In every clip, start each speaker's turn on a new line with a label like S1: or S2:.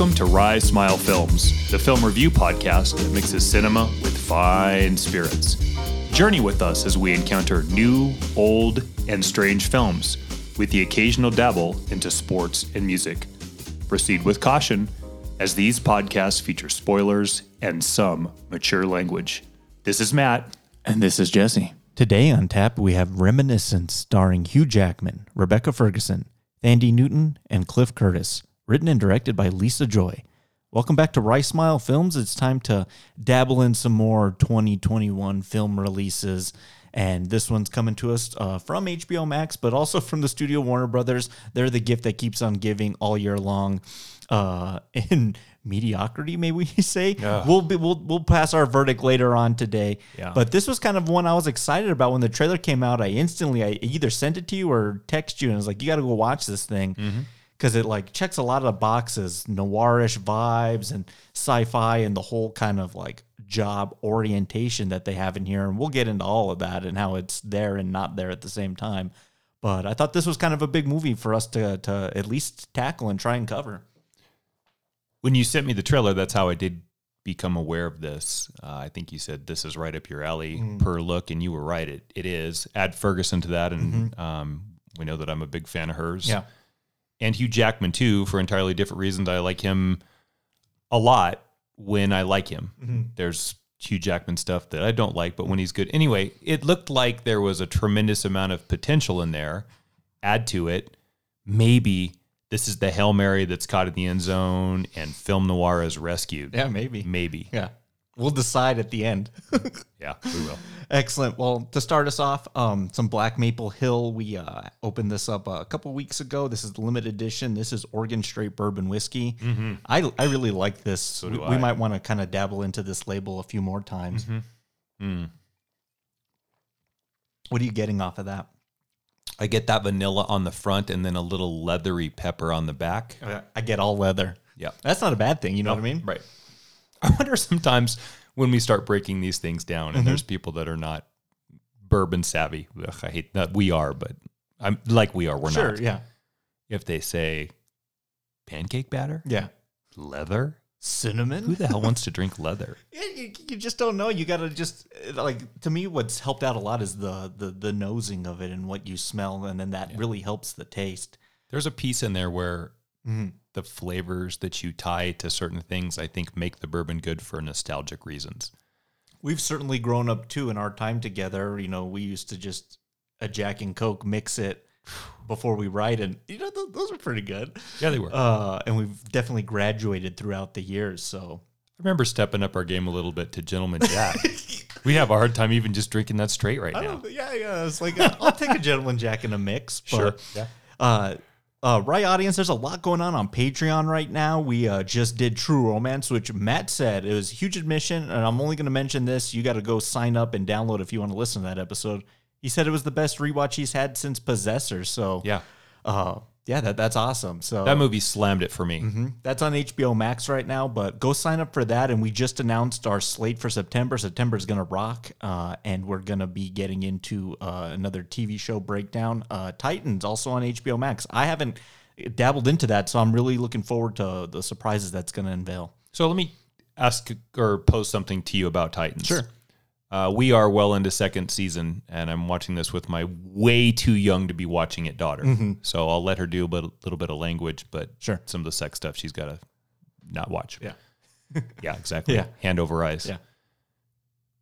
S1: Welcome to Rise Smile Films, the film review podcast that mixes cinema with fine spirits. Journey with us as we encounter new, old, and strange films, with the occasional dabble into sports and music. Proceed with caution, as these podcasts feature spoilers and some mature language. This is Matt.
S2: And this is Jesse.
S3: Today on tap, we have Reminiscence starring Hugh Jackman, Rebecca Ferguson, Thandie Newton, and Cliff Curtis, written and directed by Lisa Joy. Welcome back to Rice Smile Films. It's time to dabble in some more 2021 film releases. And this one's coming to us uh, from HBO Max, but also from the studio Warner Brothers. They're the gift that keeps on giving all year long. Uh, in mediocrity, may we say? We'll be we'll we'll pass our verdict later on today.
S1: Yeah.
S3: But this was kind of one I was excited about when the trailer came out. I instantly I either sent it to you or text you and I was like, you got to go watch this thing because it like checks a lot of the boxes, noirish vibes and sci-fi and the whole kind of like job orientation that they have in here. And we'll get into all of that and how it's there and not there at the same time. But I thought this was kind of a big movie for us to to at least tackle and try and cover.
S1: When you sent me the trailer, that's how I did become aware of this. Uh, I think you said this is right up your alley per look, and you were right. It it is. Add Ferguson to that, and um, we know that I'm a big fan of hers. And Hugh Jackman too for entirely different reasons. I like him a lot when I like him. Mm-hmm. There's Hugh Jackman stuff that I don't like, but when he's good, anyway, it looked like there was a tremendous amount of potential in there. Add to it, maybe this is the hail mary that's caught in the end zone, and film noir is rescued.
S3: Yeah, maybe.
S1: Maybe,
S3: Yeah. We'll decide at the end.
S1: yeah, we will.
S3: Excellent. Well, to start us off, um, some Black Maple Hill. We uh, opened this up a couple weeks ago. This is the limited edition. This is Oregon Straight Bourbon Whiskey. I, I really like this. we, we might want to kind of dabble into this label a few more times.
S1: Mm.
S3: What are you getting off of that?
S1: I get that vanilla on the front, and then a little leathery pepper on the back.
S3: I get all leather.
S1: Yeah.
S3: That's not a bad thing. You know what I mean?
S1: Right. I wonder sometimes when we start breaking these things down, and there's mm-hmm. people that are not bourbon savvy. Ugh, I hate that we are, but I'm like we are. We're
S3: Sure.
S1: not.
S3: Yeah.
S1: If they say pancake batter,
S3: Yeah.
S1: leather,
S3: Cinnamon.
S1: who the hell wants to drink leather?
S3: Yeah, you, you just don't know. You gotta just uh, like to me. What's helped out a lot is the the the nosing of it and what you smell, and then that really helps the taste.
S1: There's a piece in there where
S3: Mhm.
S1: The flavors that you tie to certain things, I think, make the bourbon good for nostalgic reasons.
S3: We've certainly grown up too in our time together. You know, we used to just a Jack and Coke mix it before we write, and you know th- those are pretty good.
S1: Yeah, they were.
S3: Uh, and we've definitely graduated throughout the years. So
S1: I remember stepping up our game a little bit to Gentleman Jack. we have a hard time even just drinking that straight right now.
S3: yeah, yeah. It's like I'll take a gentleman Jack in a mix. But,
S1: Sure. Yeah.
S3: Uh, uh, right, audience. There's a lot going on on Patreon right now. We uh, just did True Romance, which Matt said it was a huge admission, and I'm only going to mention this. You got to go sign up and download if you want to listen to that episode. He said it was the best rewatch he's had since Possessor. So
S1: Yeah.
S3: uh, yeah, that that's awesome. So
S1: That movie slammed it for me.
S3: Mhm. That's on HBO Max right now, but go sign up for that. And we just announced our slate for September. September is going to rock, uh, and we're going to be getting into uh, another TV show breakdown. Uh, Titans, also on HBO Max. I haven't dabbled into that, so I'm really looking forward to the surprises that's going to unveil.
S1: So let me ask or pose something to you about Titans.
S3: Sure.
S1: Uh, we are well into second season, and I'm watching this with my way too young to be watching it daughter. So I'll let her do a bit, little bit of language, but
S3: Mm-hmm. Sure.
S1: some of the sex stuff she's got to not watch.
S3: Yeah.
S1: yeah, exactly.
S3: Yeah.
S1: Hand over eyes.
S3: Yeah.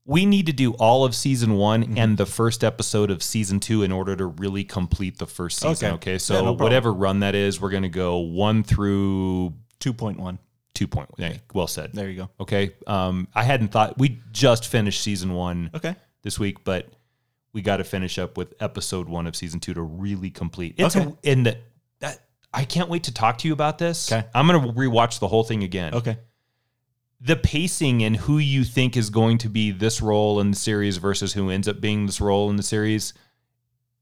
S1: We need to do all of season one
S3: Mm-hmm.
S1: and the first episode of season two in order to really complete the first season.
S3: Okay.
S1: Okay. So
S3: Yeah, no
S1: whatever run that is, we're going to go one through
S3: 2.1.
S1: two point. Yeah, well said.
S3: There you go.
S1: Okay. Um, I hadn't thought we just finished season one
S3: Okay.
S1: this week, but we got to finish up with episode one of season two to really complete. It's
S3: Okay.
S1: a, in the that I can't wait to talk to you about this.
S3: Okay.
S1: I'm gonna rewatch the whole thing again.
S3: Okay.
S1: The pacing and who you think is going to be this role in the series versus who ends up being this role in the series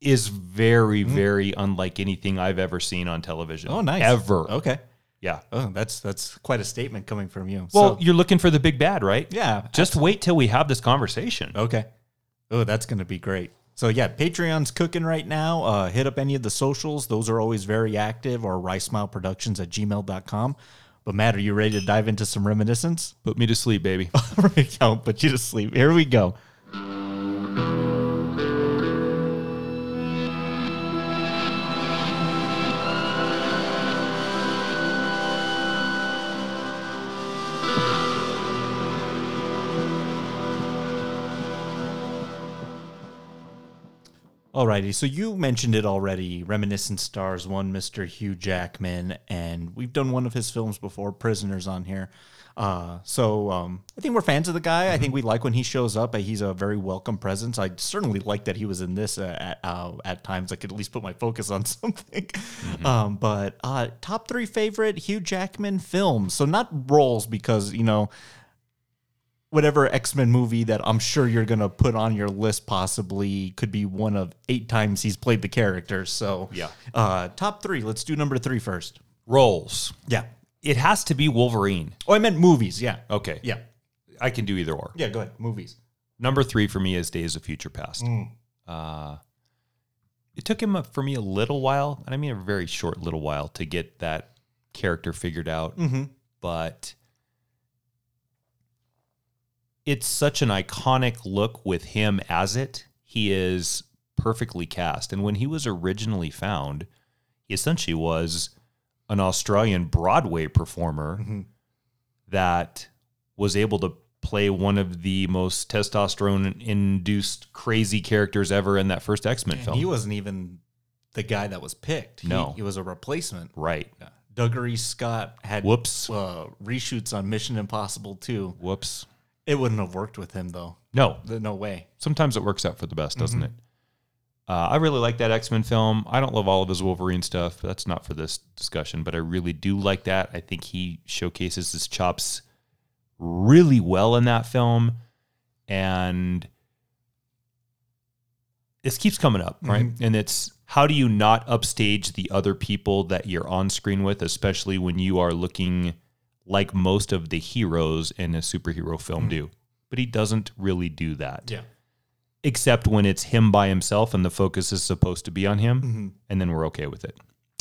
S1: is very, very unlike anything I've ever seen on television.
S3: Oh, nice.
S1: Ever.
S3: Okay.
S1: Yeah.
S3: Oh, that's that's quite a statement coming from you.
S1: Well,
S3: So-
S1: you're looking for the big bad, right?
S3: yeah.
S1: Just wait till we have this conversation.
S3: Okay. Oh, that's going to be great. So yeah, Patreon's cooking right now. Uh, hit up any of the socials; those are always very active. Or Rice Smile Productions at gmail.com. But Matt, are you ready to dive into some reminiscence?
S1: Put me to sleep, baby.
S3: I'll put you to sleep. Here we go. Alrighty, so you mentioned it already. Reminiscence stars one Mr. Hugh Jackman, and we've done one of his films before, Prisoners, on here. Uh, so um, I think we're fans of the guy. I think we like when he shows up. He's a very welcome presence. I certainly like that he was in this uh, at, uh, at times. I could at least put my focus on something. Um, but uh, top three favorite Hugh Jackman films. So not roles because you know whatever X Men movie that I'm sure you're gonna put on your list possibly could be one of eight times he's played the character. So
S1: Yeah.
S3: uh, top three. Let's do number three first.
S1: Roles.
S3: Yeah.
S1: It has to be Wolverine.
S3: Oh, I meant movies. Yeah.
S1: Okay.
S3: Yeah.
S1: I can do either or.
S3: Yeah. Go ahead. Movies.
S1: Number three for me is Days of Future Past.
S3: Mm.
S1: Uh, it took him for me a little while, and I mean a very short little while, to get that character figured out.
S3: Mm-hmm.
S1: But it's such an iconic look with him as it. He is perfectly cast, and when he was originally found, he essentially was an Australian Broadway performer
S3: Mm-hmm.
S1: that was able to play one of the most testosterone induced crazy characters ever in that first X-Men film.
S3: He wasn't even the guy that was picked.
S1: No.
S3: he was a replacement.
S1: right.
S3: Yeah. Dougray Scott had
S1: Whoops.
S3: uh, reshoots on Mission Impossible 2.
S1: Whoops.
S3: It wouldn't have worked with him though.
S1: No,
S3: Th- No way.
S1: sometimes it works out for the best, doesn't
S3: Mm-hmm.
S1: it? Uh, I really like that X Men film. I don't love all of his Wolverine stuff. That's not for this discussion, but I really do like that. I think he showcases his chops really well in that film, and this keeps coming up, right?
S3: Mm-hmm.
S1: And it's how do you not upstage the other people that you're on screen with, especially when you are looking like most of the heroes in a superhero film do. But he doesn't really do that
S3: Yeah.
S1: except when it's him by himself and the focus is supposed to be on him,
S3: Mm-hmm.
S1: and then we're okay with it.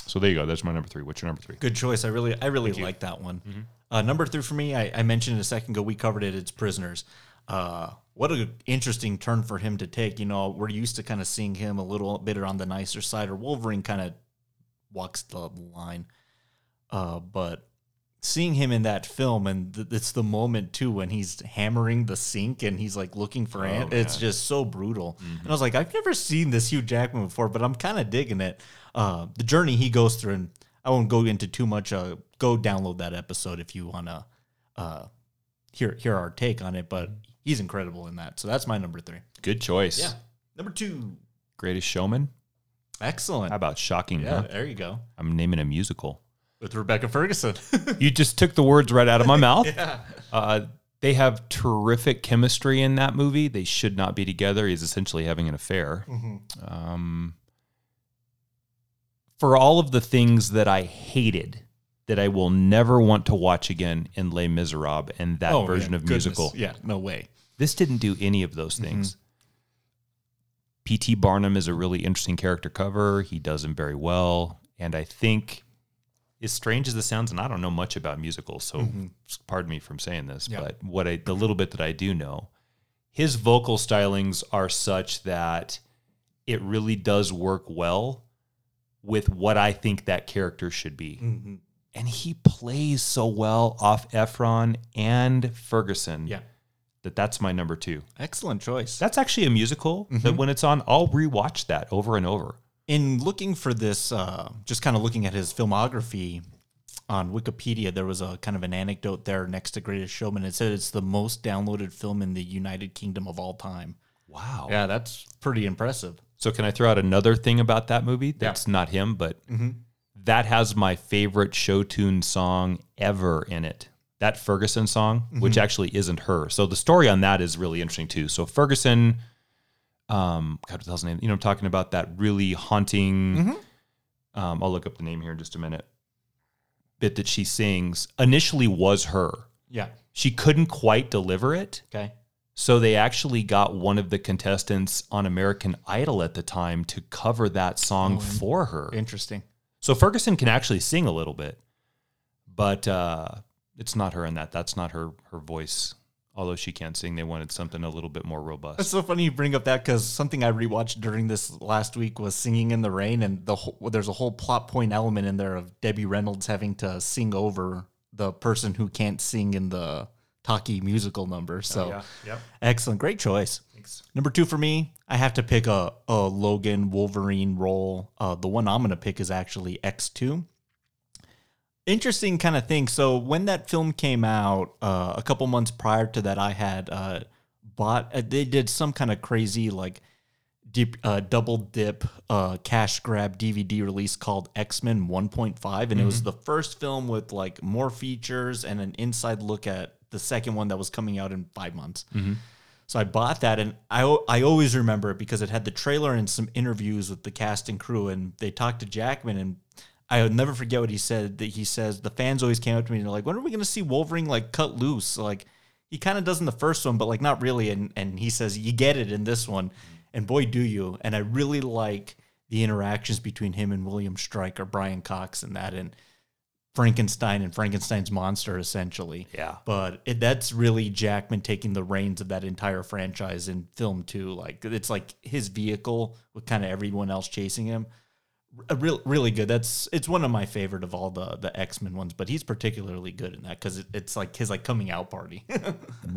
S1: So there you go. That's my number three. What's your number three?
S3: Good choice. I really, I really like that one. Uh, number three for me, I, I mentioned it a second ago. We covered it. It's Prisoners. Uh, what an interesting turn for him to take. You know, we're used to kind of seeing him a little bit on the nicer side, or Wolverine kind of walks the line. Uh, but seeing him in that film, and th- it's the moment too when he's hammering the sink and he's like looking for ant. It's just so brutal. And I was like, I've never seen this Hugh Jackman before, but I'm kind of digging it. Uh, the journey he goes through, and I won't go into too much. Uh, go download that episode if you want to uh, hear hear our take on it. But he's incredible in that. So that's my number three.
S1: Good choice.
S3: Yeah. Number two.
S1: Greatest Showman.
S3: Excellent.
S1: How about shocking?
S3: yeah,
S1: Huh?
S3: there you go.
S1: I'm naming a musical.
S3: With Rebecca Ferguson.
S1: You just took the words right out of my mouth.
S3: yeah.
S1: Uh, they have terrific chemistry in that movie. They should not be together. He's essentially having an affair.
S3: Mm-hmm.
S1: Um, for all of the things that I hated, that I will never want to watch again in Les Miserables and that version
S3: Oh, yeah.
S1: of
S3: Goodness.
S1: musical.
S3: Yeah, no way.
S1: This didn't do any of those things. P.T. Barnum is a really interesting character cover. He does him very well. And I think, as strange as this sounds, and I don't know much about musicals, so pardon me from saying this,
S3: Yeah.
S1: but what I, the little bit that I do know, his vocal stylings are such that it really does work well with what I think that character should be.
S3: Mm-hmm.
S1: And he plays so well off Efron and Ferguson
S3: Yeah.
S1: that that's my number two.
S3: Excellent choice.
S1: That's actually a musical that when it's on, I'll rewatch that over and over.
S3: In looking for this, uh, just kind of looking at his filmography on Wikipedia, there was a kind of an anecdote there next to Greatest Showman. It said it's the most downloaded film in the United Kingdom of all time.
S1: Wow.
S3: Yeah, that's pretty impressive.
S1: So can I throw out another thing about that movie? That's not him, but that has my favorite show tune song ever in it. That Ferguson song, which actually isn't her. So the story on that is really interesting too. So Ferguson, um, God, what the hell's name? You know, I'm talking about that really haunting. Um, I'll look up the name here in just a minute. Bit that she sings initially was her.
S3: Yeah.
S1: She couldn't quite deliver it.
S3: Okay.
S1: So they actually got one of the contestants on American Idol at the time to cover that song for her.
S3: Interesting.
S1: So Ferguson can actually sing a little bit, but uh, it's not her in that. That's not her her voice. Although she can't sing, they wanted something a little bit more robust.
S3: It's so funny you bring up that because something I rewatched during this last week was "Singing in the Rain," and the whole, there's a whole plot point element in there of Debbie Reynolds having to sing over the person who can't sing in the talkie musical number. So
S1: Yep.
S3: excellent, great choice.
S1: Thanks.
S3: Number two for me, I have to pick a, a Logan Wolverine role. Uh, the one I'm going to pick is actually X2. Interesting kind of thing. So when that film came out, uh, a couple months prior to that, I had uh, bought. Uh, they did some kind of crazy like deep, uh, double dip uh, cash grab DVD release called X Men 1.5, and it was the first film with like more features and an inside look at the second one that was coming out in five months. So I bought that, and I I always remember it because it had the trailer and some interviews with the cast and crew, and they talked to Jackman, and I'll never forget what he said. That he says the fans always came up to me and they're like, "When are we going to see Wolverine like cut loose?" Like he kind of does in the first one, but like not really. And and he says you get it in this one, and boy do you. And I really like the interactions between him and William Stryker, Brian Cox, and that, and Frankenstein and Frankenstein's monster essentially.
S1: Yeah.
S3: But it, that's really Jackman taking the reins of that entire franchise in film too. Like it's like his vehicle with kind of everyone else chasing him. Real, really good. That's it's one of my favorite of all the the X Men ones. But he's particularly good in that because it, it's like his like coming out party.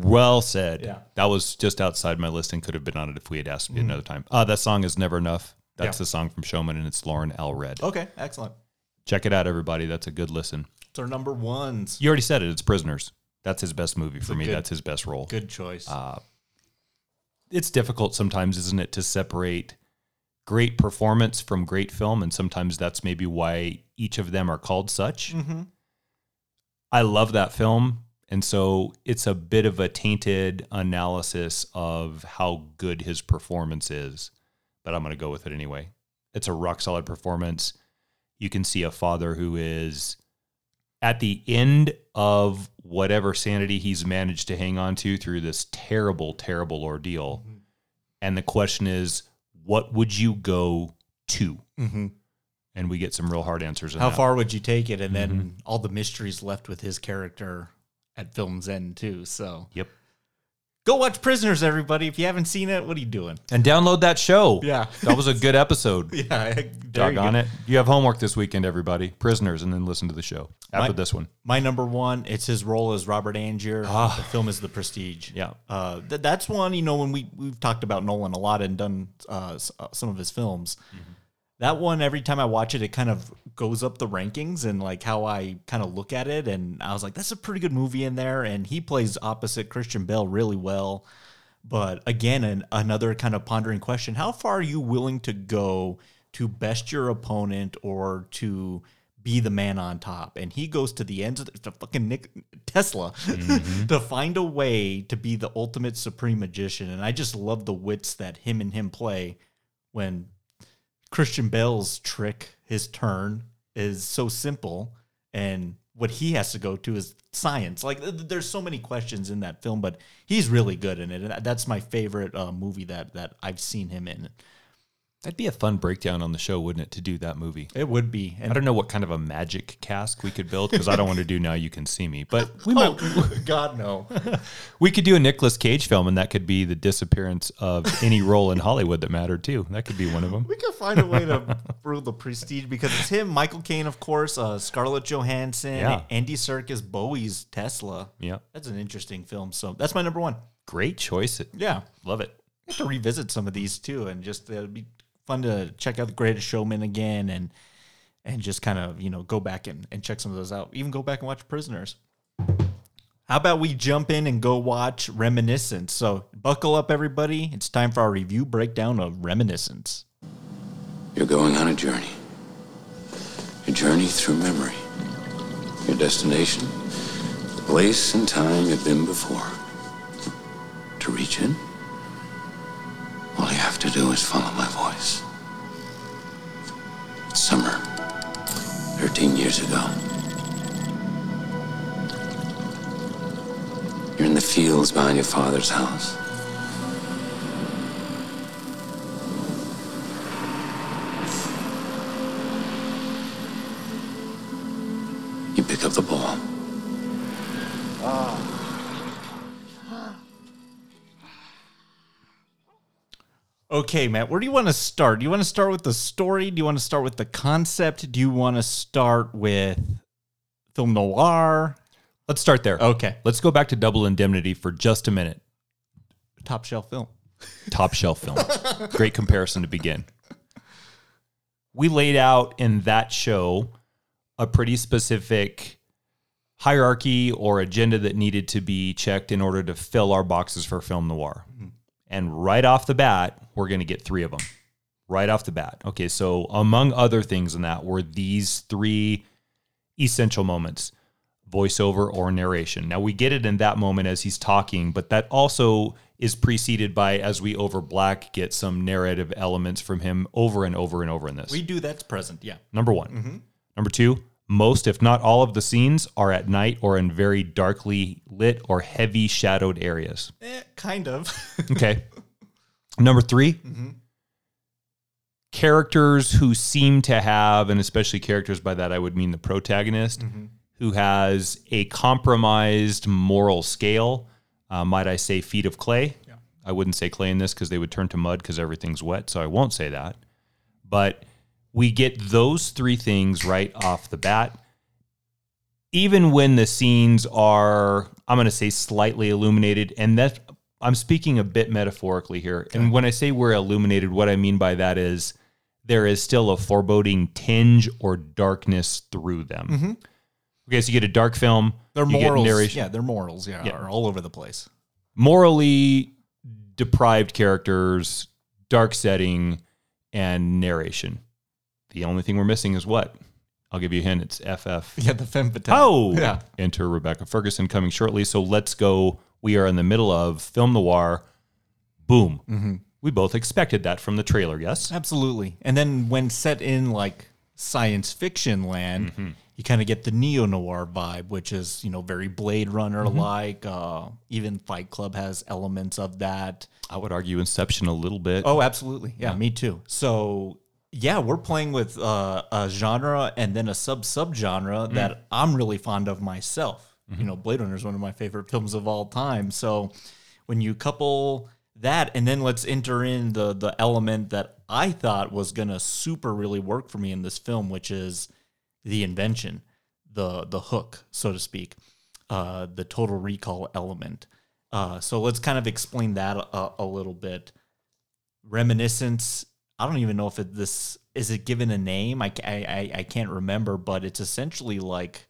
S1: Well said.
S3: Yeah.
S1: That was just outside my list and could have been on it if we had asked me another time. Uh, that song is Never Enough. That's
S3: Yeah.
S1: the song from Showman, and it's Loren Allred.
S3: okay, excellent.
S1: Check it out, everybody. That's a good listen.
S3: It's our number ones.
S1: You already said it. It's Prisoners. That's his best movie for me.
S3: good-
S1: That's his best role.
S3: Good choice.
S1: Uh, It's difficult sometimes, isn't it, to separate great performance from great film, and sometimes that's maybe why each of them are called such.
S3: mm-hmm.
S1: I love that film. And so it's a bit of a tainted analysis of how good his performance is. But I'm going to go with it anyway. It's a rock solid performance. You can see a father who is at the end of whatever sanity he's managed to hang on to through this terrible, terrible ordeal. And the question is, what would you go to?
S3: Mm-hmm.
S1: And we get some real hard answers.
S3: How far would you take it? And then all the mysteries left with his character at film's end too. So
S1: Yep.
S3: Go watch Prisoners, everybody. If you haven't seen it, what are you doing?
S1: And download that show.
S3: Yeah.
S1: That was a good episode.
S3: Yeah,
S1: Doggone
S3: go.
S1: it. You have homework this weekend, everybody. Prisoners, and then listen to the show after
S3: My-
S1: this one.
S3: My number one, it's his role as Robert Angier. the film is The Prestige.
S1: Yeah.
S3: Uh, th- that's one, you know, when we, we've talked about Nolan a lot and done uh, uh, some of his films. That one, every time I watch it, it kind of goes up the rankings and like how I kind of look at it. And I was like, that's a pretty good movie in there. And he plays opposite Christian Bale really well. But again, an, another kind of pondering question how far are you willing to go to best your opponent or to be the man on top? And he goes to the ends of the, to fucking Nick Tesla mm-hmm. to find a way to be the ultimate supreme magician. And I just love the wits that him and him play when Christian Bale's trick, his turn, is so simple, and what he has to go to is science. Like, there's so many questions in that film, but he's really good in it, and that's my favorite uh, movie that that I've seen him in.
S1: That'd be a fun breakdown on the show, wouldn't it, to do that movie?
S3: It would be, And I
S1: don't know what kind of a magic cask we could build because I don't want to do now you can see me. But we might
S3: oh, God no,
S1: we could do a Nicolas Cage film and that could be the disappearance of any role in Hollywood that mattered too. That could be one of them.
S3: we could find a way to rule the prestige because it's him, Michael Caine, of course, uh, Scarlett Johansson,
S1: Yeah.
S3: Andy Serkis, Bowie's Tesla.
S1: Yeah.
S3: That's an interesting film. So that's my number one.
S1: Great choice.
S3: Yeah.
S1: Love it.
S3: have to revisit some of these too, and just it'd be fun to check out the Greatest Showman again, and and just kind of you know go back and, and check some of those out. Even go back and watch Prisoners. How about we jump in and go watch Reminiscence? So buckle up, everybody. It's time for our review breakdown of Reminiscence.
S2: You're going on a journey. A journey through memory. Your destination, the place and time you've been before. To reach it, all you have to do is follow my voice. It's Summer, 13 years ago. You're in the fields behind your father's house.
S3: Okay, Matt, where do you want to start? Do you want to start with the story? Do you want to start with the concept? Do you want to start with film noir?
S1: Let's start there.
S3: Okay.
S1: Let's go back to Double Indemnity for just a minute.
S3: Top shelf film.
S1: Top shelf film. Great comparison to begin. We laid out in that show a pretty specific hierarchy or agenda that needed to be checked in order to fill our boxes for film noir. Mm-hmm. And right off the bat, we're going to get three of them. Right off the bat. Okay, so among other things in that were these three essential moments voiceover or narration. Now we get it in that moment as he's talking, but that also is preceded by as we over black get some narrative elements from him over and over and over in this.
S3: We do that's present, yeah.
S1: Number one. Mm-hmm. Number two, most, if not all of the scenes are at night or in very darkly lit or heavy shadowed areas.
S3: Eh, kind of.
S1: Okay. Number 3 characters who seem to have, and especially characters by that I would mean the protagonist, who has a compromised moral scale. Uh, might I say feet of clay? I wouldn't say clay in this because they would turn to mud because everything's wet. So I won't say that. But we get those three things right off the bat. Even when the scenes are, I'm going to say slightly illuminated, and that I'm speaking a bit metaphorically here. And when I say we're illuminated, what I mean by that is there is still a foreboding tinge or darkness through them. Mm-hmm. Okay, so you get a dark film,
S3: Their morals.
S1: narration
S3: Yeah, their morals, yeah,
S1: Yeah.
S3: are all over the place.
S1: morally deprived characters, dark setting, and narration. The only thing we're missing is what? I'll give you a hint. It's FF.
S3: Yeah, the femme fatale.
S1: Oh,
S3: Yeah.
S1: Enter Rebecca Ferguson coming shortly. So let's go. We are in the middle of film noir. Boom.
S3: Mm-hmm.
S1: We both expected that from the trailer. Yes.
S3: Absolutely. And then when set in like science fiction land,
S1: Mm-hmm.
S3: you kind of get the neo noir vibe, which is, you know, very Blade Runner
S1: Mm-hmm.
S3: like. Uh, even Fight Club has elements of that.
S1: I would argue Inception a little bit.
S3: Oh, absolutely. Yeah, me too. So, yeah, we're playing with uh, a genre and then a sub sub genre
S1: Mm.
S3: that I'm really fond of myself.
S1: Mm-hmm.
S3: You know, Blade Runner is one of my favorite films of all time. So, when you couple that and then let's enter in the the element that I thought was gonna super really work for me in this film, which is the invention, the the hook, so to speak, uh, the total recall element. Uh, so let's kind of explain that a, a little bit reminiscence i don't even know if it, this is it given a name? I, I, I, I can't remember but it's essentially like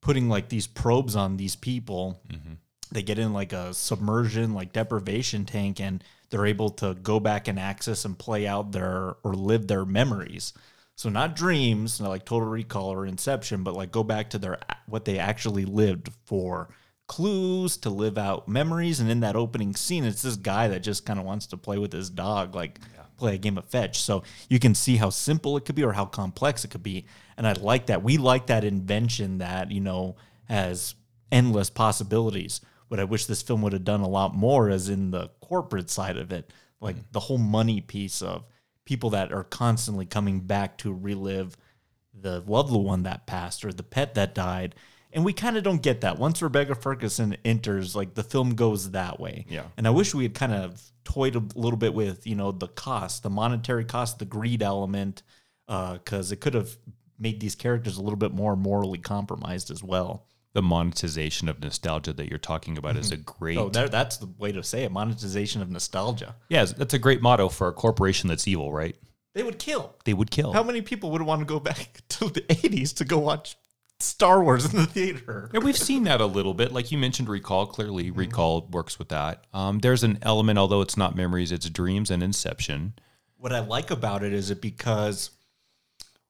S3: putting like these probes on these people. Mm-hmm. They get in like a submersion like deprivation tank and they're able to go back and access and play out their or live their memories. So not dreams not like total recall or inception but like go back to their what they actually lived for. Clues to live out memories. And in that opening scene it's this guy that just kind of wants to play with his dog like play a game of fetch so you can see how simple it could be or how complex it could be and i like that we like that invention that you know has endless possibilities what i wish this film would have done a lot more is in the corporate side of it like mm-hmm. the whole money piece of people that are constantly coming back to relive the loved one that passed or the pet that died. And we kind of don't get that. Once Rebecca Ferguson enters, like the film goes that way.
S1: Yeah.
S3: And I wish we had kind of toyed a little bit with, you know, the cost, the monetary cost, the greed element, uh, because it could have made these characters a little bit more morally compromised as well.
S1: The monetization of nostalgia that you're talking about is a mm-hmm. great.
S3: So there, that's the way to say it monetization of nostalgia.
S1: yeah, that's a great motto for a corporation that's evil, right?
S3: They would kill.
S1: They would kill.
S3: How many people would want to go back to the 80s to go watch Star Wars in the theater?
S1: And we've seen that a little bit. Like you mentioned, Recall. Clearly, Recall works with that. Um, there's an element, although it's not memories, it's dreams and Inception.
S3: What I like about it is it because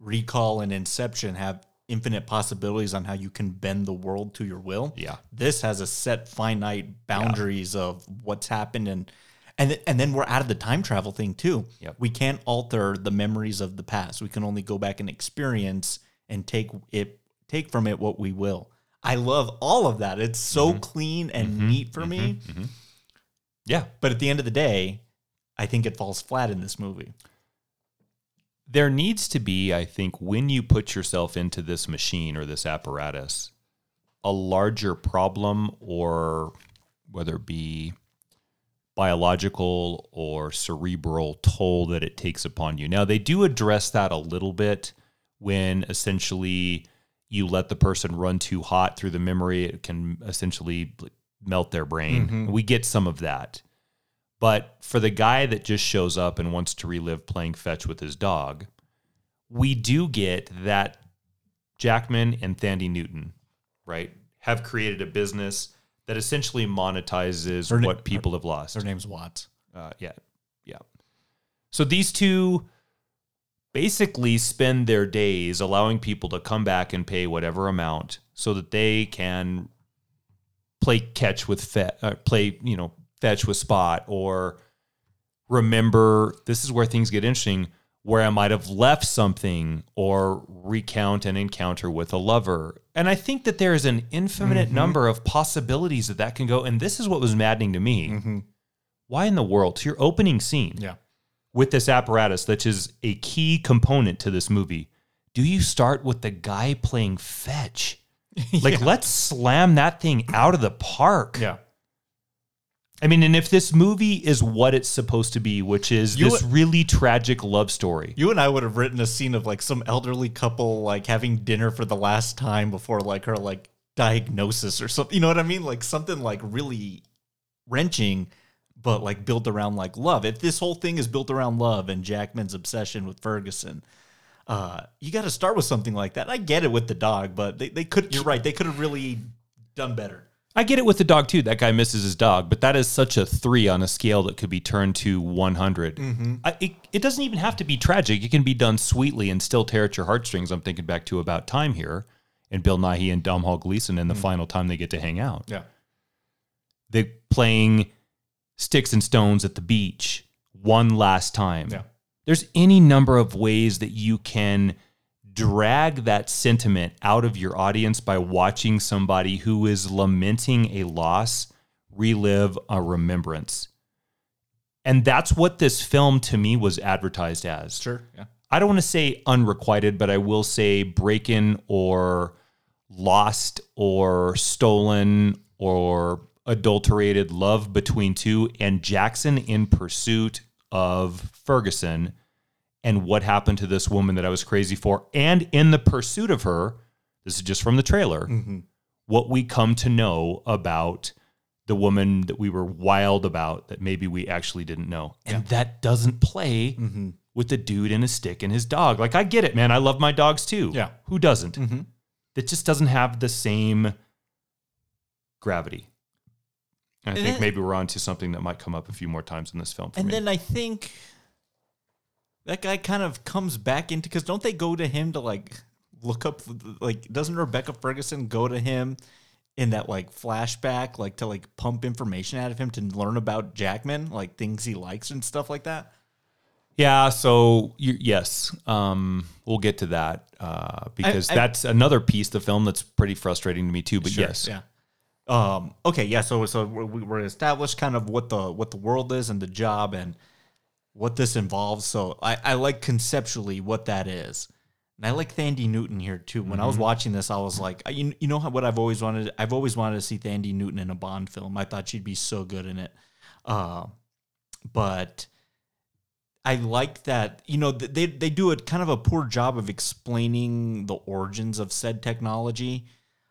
S3: Recall and Inception have infinite possibilities on how you can bend the world to your will.
S1: Yeah.
S3: This has a set finite boundaries of what's happened and and th- and then we're out of the time travel thing too.
S1: Yep.
S3: We can't alter the memories of the past. We can only go back and experience and take it take from it what we will. I love all of that. It's so mm-hmm. clean and mm-hmm. neat for me. Mm-hmm.
S1: Yeah.
S3: But at the end of the day, I think it falls flat in this movie.
S1: There needs to be, I think, when you put yourself into this machine or this apparatus, a larger problem or whether it be biological or cerebral toll that it takes upon you. Now, they do address that a little bit when essentially you let the person run too hot through the memory, it can essentially melt their brain. We get some of that. But for the guy that just shows up and wants to relive playing fetch with his dog, we do get that Jackman and Thandie Newton, right, have created a business that essentially monetizes
S3: Her na-
S1: what people have lost.
S3: Their name's Watts.
S1: Uh, yeah, yeah. So these two basically spend their days allowing people to come back and pay whatever amount so that they can play catch with fe- uh, play you know fetch with spot or remember this is where things get interesting where I might have left something or recount an encounter with a lover. And I think that there is an infinite number of possibilities that that can go. And this is what was maddening to me. Why in the world, to your opening scene
S3: Yeah.
S1: With this apparatus, that is a key component to this movie, do you start with the guy playing fetch? Like, let's slam that thing out of the park.
S3: Yeah.
S1: I mean, and if this movie is what it's supposed to be, which is
S3: You-
S1: this really tragic love story,
S3: You and I would have written a scene of like some elderly couple like having dinner for the last time before like her like diagnosis or something. You know what I mean? Like something like really wrenching, but like built around like love. If this whole thing is built around love and Jackman's obsession with Ferguson, uh, you got to start with something like that. I get it with the dog, but they, they could. You're right. They could have really done better.
S1: I get it with the dog too. That guy misses his dog, but that is such a three on a scale that could be turned to 100. I, it, it doesn't even have to be tragic. It can be done sweetly and still tear at your heartstrings. I'm thinking back to About Time here and Bill Nighy and Domhnall Gleeson and the final time they get to hang out.
S3: Yeah.
S1: They're playing sticks and stones at the beach one last time.
S3: Yeah.
S1: There's any number of ways that you can drag that sentiment out of your audience by watching somebody who is lamenting a loss relive a remembrance. And that's what this film to me was advertised as.
S3: Sure. Yeah.
S1: I don't want to say unrequited, but I will say breaking or lost or stolen or adulterated love between two and Jackson in pursuit of Ferguson and what happened to this woman that I was crazy for. And in the pursuit of her, this is just from the trailer, mm-hmm. what we come to know about the woman that we were wild about that maybe we actually didn't know. And that doesn't play mm-hmm. with the dude and his stick and his dog. Like I get it, man. I love my dogs too.
S3: Yeah.
S1: Who doesn't? Mm-hmm. That just doesn't have the same gravity. And I
S3: And
S1: think
S3: then-
S1: maybe we're on to something that might come up a few more times in this film for
S3: And
S1: me.
S3: then I think that guy kind of comes back into because don't they go to him to like look up like doesn't Rebecca Ferguson go to him in that like flashback like to like pump information out of him to learn about Jackman like things he likes and stuff like that.
S1: Yeah, so you, yes, um, we'll get to that uh, because
S3: I-
S1: that's another piece of the film that's pretty frustrating to me too. But yes,
S3: Yeah. Um, okay. Yeah. So so we're, we- established kind of what the what the world is and the job and what this involves. So I I like conceptually what that is. And I like Thandie Newton here too. When I was watching this, I was like, you, you know what I've always wanted. I've always wanted to see Thandie Newton in a Bond film. I thought she'd be so good in it. Uh, but I like that. You know, they they do a kind of a poor job of explaining the origins of said technology.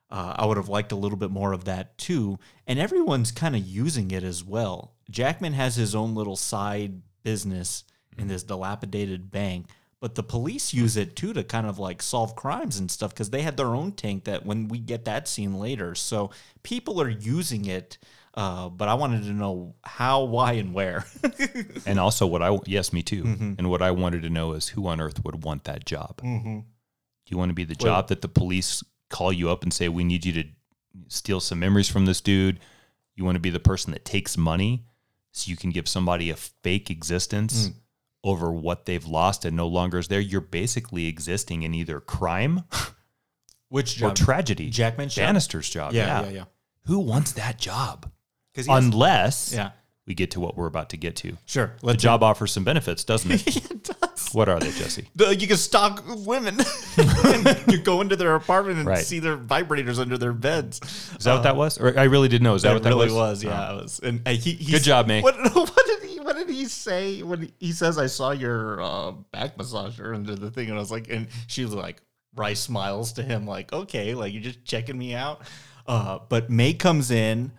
S3: Uh, I would have liked a little bit more of that too. And everyone's kind of using it as well. Jackman has his own little side business in this dilapidated bank, but the police use it too to kind of like solve crimes and stuff because they had their own tank that when we get that scene later. So people are using it. Uh, but I wanted to know how, why, and where.
S1: and also what I yes, me too.
S3: Mm-hmm.
S1: And what I wanted to know is who on earth would want that job? Do you want to be the job that the police call you up and say we need you to steal some memories from this dude? You want to be the person that takes money so you can give somebody a fake
S3: Mm.
S1: existence over what they've lost and no longer is there? You're basically existing in either crime
S3: Which
S1: or tragedy.
S3: Jackman's job?
S1: Bannister's job.
S3: Yeah,
S1: Yeah,
S3: yeah, yeah.
S1: Who wants that job?
S3: Because
S1: Unless
S3: yeah,
S1: we get to what we're about to get to.
S3: sure.
S1: The job offers some benefits, doesn't it?
S3: it does.
S1: What are they, Jesse?
S3: You can stalk women. you go into their apartment and
S1: Right.
S3: see their vibrators under their beds.
S1: Is that what that was? Or I really didn't know. Is that, what that
S3: really
S1: was?
S3: yeah. It was. And uh, he, he
S1: Good job, Mae.
S3: What, what did he What did he say when he says, "I saw your uh, back massager under the thing," and I was like, and she was like, Rice smiles to him, like, "Okay, like you're just checking me out." Uh, but Mae comes in,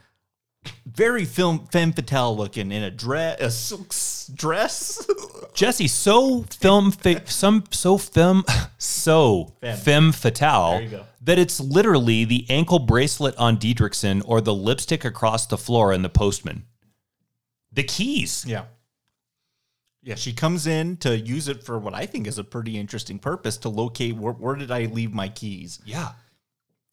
S3: very film femme fatale looking in a dress, a silk dress.
S1: Jesse, so film, fa- some so film, so
S3: Femme.
S1: femme fatale
S3: There you go.
S1: that it's literally the ankle bracelet on Dietrichson or the lipstick across the floor in the postman. The keys.
S3: Yeah. Yeah, she comes in to use it for what I think is a pretty interesting purpose to locate where, where did I leave my keys.
S1: Yeah.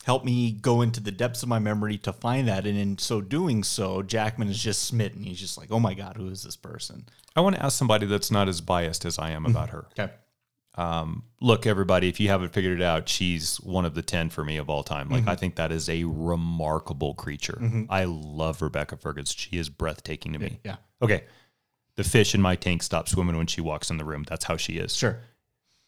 S3: Help me go into the depths of my memory to find that. And in so doing so, Jackman is just smitten. He's just like, oh my God, who is this person?
S1: I want to ask somebody that's not as biased as I am mm-hmm. about her.
S3: Okay.
S1: Um, look, everybody, if you haven't figured it out, she's one of the 10 for me of all time. Like, I mm-hmm. think that is a remarkable creature. Mm-hmm. I love Rebecca Ferguson. She is breathtaking to me.
S3: Yeah.
S1: Okay. The fish in my tank stops swimming when she walks in the room. That's how she is.
S3: Sure.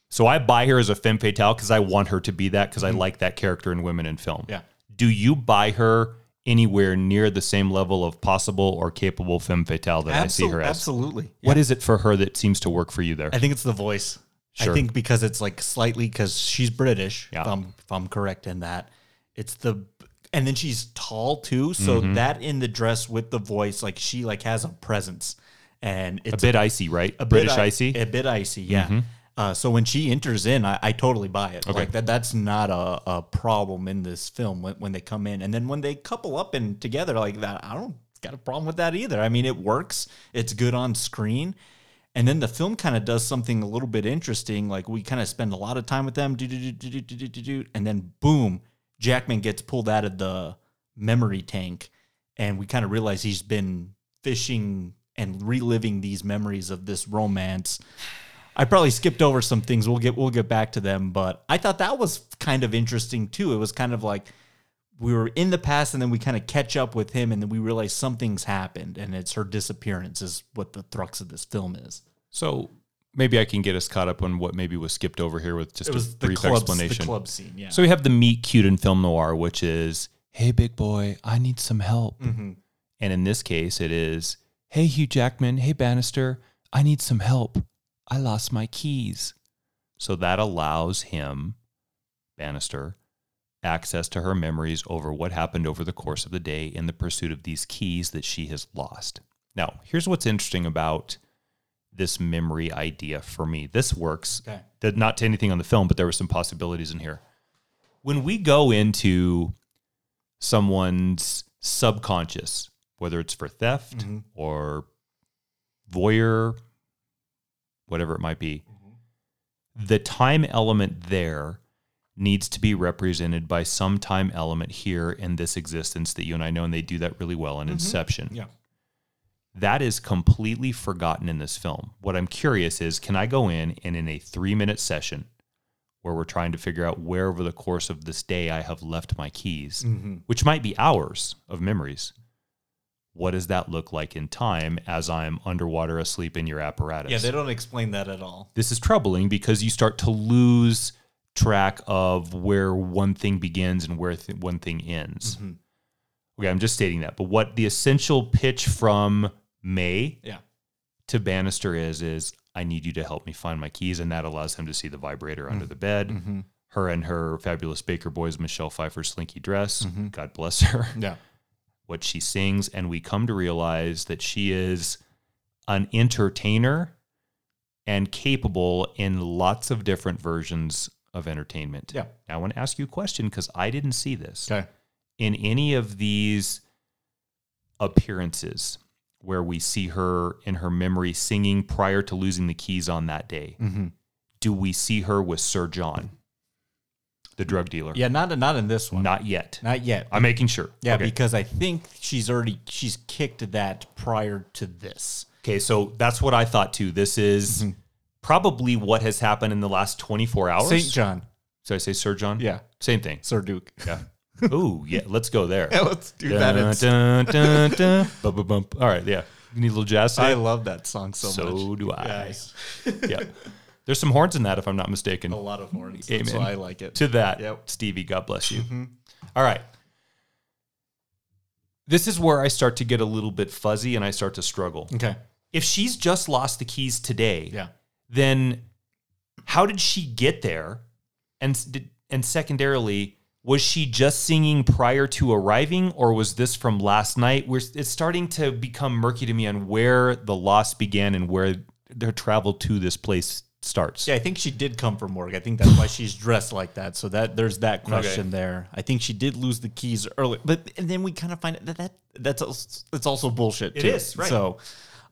S1: So I buy her as a femme fatale because I want her to be that because I like that character in women in film.
S3: Yeah.
S1: Do you buy her anywhere near the same level of possible or capable femme fatale that I see her as?
S3: Absolutely.
S1: What is it for her that seems to work for you there?
S3: I think it's the voice.
S1: Sure.
S3: I think because it's like slightly because she's British.
S1: Yeah.
S3: If I'm if I'm correct in that, it's the and then she's tall too. So
S1: Mm-hmm.
S3: that in the dress with the voice, like she like has a presence, and it's a
S1: bit icy, right?
S3: a
S1: British icy. Mm-hmm.
S3: a bit icy. Yeah. Uh, so when she enters in, I, I totally buy it. Okay. Like that, that's not a, a problem in this film when, when they come in, and then when they couple up and together like that, I don't got a problem with that either. I mean, it works. It's good on screen. And then the film kind of does something a little bit interesting. Like we kind of spend a lot of time with them, and then boom, Jackman gets pulled out of the memory tank, and we kind of realize he's been fishing and reliving these memories of this romance I probably skipped over some things. We'll get we'll get back to them, but I thought that was kind of interesting too. It was kind of like we were in the past and then we kind of catch up with him and then we realize something's happened and it's her disappearance is what the thrux of this film is.
S1: so maybe I can get us caught up on what maybe was skipped over here with just
S3: It
S1: a
S3: the
S1: brief
S3: club, the
S1: explanation.
S3: club scene. Yeah.
S1: So we have the meet cute in film noir, which is, hey, big boy, I need some help.
S3: Mm-hmm.
S1: And in this case, it is, hey, Hugh Jackman, hey, Bannister, I need some help. I lost my keys. So that allows him, Bannister, access to her memories over what happened over the course of the day in the pursuit of these keys that she has lost. Now, here's what's interesting about this memory idea for me. This works
S3: Okay.
S1: not to anything on the film, but there were some possibilities in here. When we go into someone's subconscious, whether it's for theft mm-hmm. or voyeur, whatever it might be, mm-hmm. the time element there needs to be represented by some time element here in this existence that you and I know, and they do that really well in mm-hmm. Inception
S3: Yeah.
S1: that is completely forgotten in this film. What I'm curious is can I go in and in a three minute session where we're trying to figure out where over the course of this day I have left my keys, mm-hmm. which might be hours of memories, what does that look like in time as I'm underwater asleep in your apparatus?
S3: Yeah, they don't explain that at all.
S1: this is troubling because you start to lose track of where one thing begins and where th- one thing ends. Mm-hmm. Okay, I'm just stating that. But what the essential pitch from Mae
S3: Yeah.
S1: to Bannister is is I need you to help me find my keys, and that allows him to see the vibrator under mm-hmm. the bed. Mm-hmm. Her and her fabulous Baker Boys Michelle Pfeiffer slinky dress. God bless her.
S3: Yeah.
S1: What she sings, and we come to realize that she is an entertainer and capable in lots of different versions of entertainment.
S3: Yeah.
S1: Now, I want to ask you a question because I didn't see this
S3: Okay.
S1: in any of these appearances where we see her in her memory singing prior to losing the keys on that day,
S3: Mm-hmm.
S1: do we see her with Sir John, the drug dealer?
S3: Yeah, not not in this one.
S1: Not yet.
S3: Not yet.
S1: I'm making sure.
S3: yeah,
S1: Okay.
S3: because I think she's already she's kicked that prior to this.
S1: okay. So that's what I thought too. This is mm-hmm. probably what has happened in the last 24 hours.
S3: Saint John.
S1: So I say Sir John?
S3: Yeah.
S1: Same thing.
S3: Sir Duke.
S1: Yeah. Ooh, yeah. Let's go there.
S3: Yeah, let's do
S1: Dun,
S3: that.
S1: Dun, dun, dun. All right. Yeah. You need a little jazz.
S3: I love that song so,
S1: So
S3: much.
S1: So do I.
S3: Yes.
S1: yeah. There's some horns in that, if I'm not mistaken.
S3: A lot of horns.
S1: Amen.
S3: Why I like it.
S1: to that,
S3: Yep.
S1: Stevie. God bless you. Mm-hmm. All right. This is where I start to get a little bit fuzzy and I start to struggle.
S3: Okay.
S1: If she's just lost the keys today,
S3: Yeah.
S1: then how did she get there? And did, and secondarily, was she just singing prior to arriving, or was this from last night? We're, it's starting to become murky to me on where the loss began and where their travel to this place starts.
S3: Yeah, I think she did come from work. I think that's why she's dressed like that. So that there's that question there. I think she did lose the keys early, but and then we kind of find out that, that that's also, that's also bullshit.
S1: It
S3: too.
S1: is, right.
S3: So,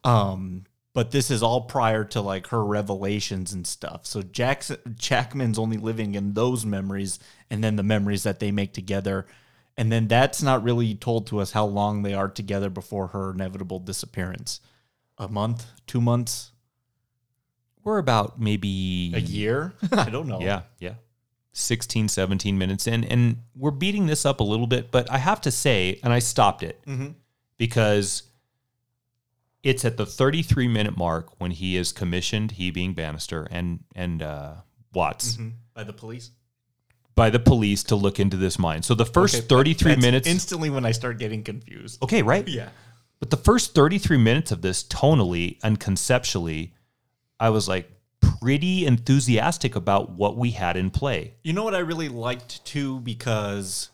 S3: um, but this is all prior to like her revelations and stuff. So Jackson Jackman's only living in those memories, and then the memories that they make together. And then that's not really told to us how long they are together before her inevitable disappearance. A month, two months,
S1: We're about maybe
S3: a year? I don't know.
S1: Yeah, yeah. 16, 17 minutes in. And we're beating this up a little bit, but I have to say, and I stopped it because it's at the 33 minute mark when he is commissioned, he being Bannister and and uh, Watts,
S3: by the police.
S1: by the police to look into this mine. So the first
S3: Okay,
S1: 33
S3: that's
S1: minutes.
S3: instantly when I start getting confused.
S1: okay, right?
S3: Yeah.
S1: But the first 33 minutes of this, tonally and conceptually, I was like pretty enthusiastic about what we had in play.
S3: You know what I really liked too because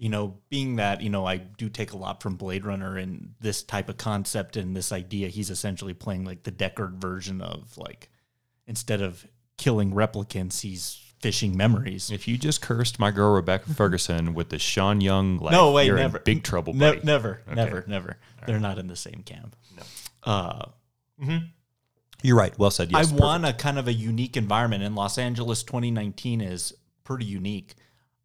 S3: you know, being that, you know, I do take a lot from Blade Runner and this type of concept and this idea, he's essentially playing like the Deckard version of like instead of killing replicants, he's fishing memories.
S1: If you just cursed my girl Rebecca Ferguson with the Sean Young, like,
S3: no way,
S1: you're
S3: never.
S1: in big trouble,
S3: Ne-
S1: buddy.
S3: never, never, never. They're not in the same camp. No. Uh,
S1: You're right. Well said. Yes,
S3: I want a kind of a unique environment, and Los Angeles 2019 is pretty unique.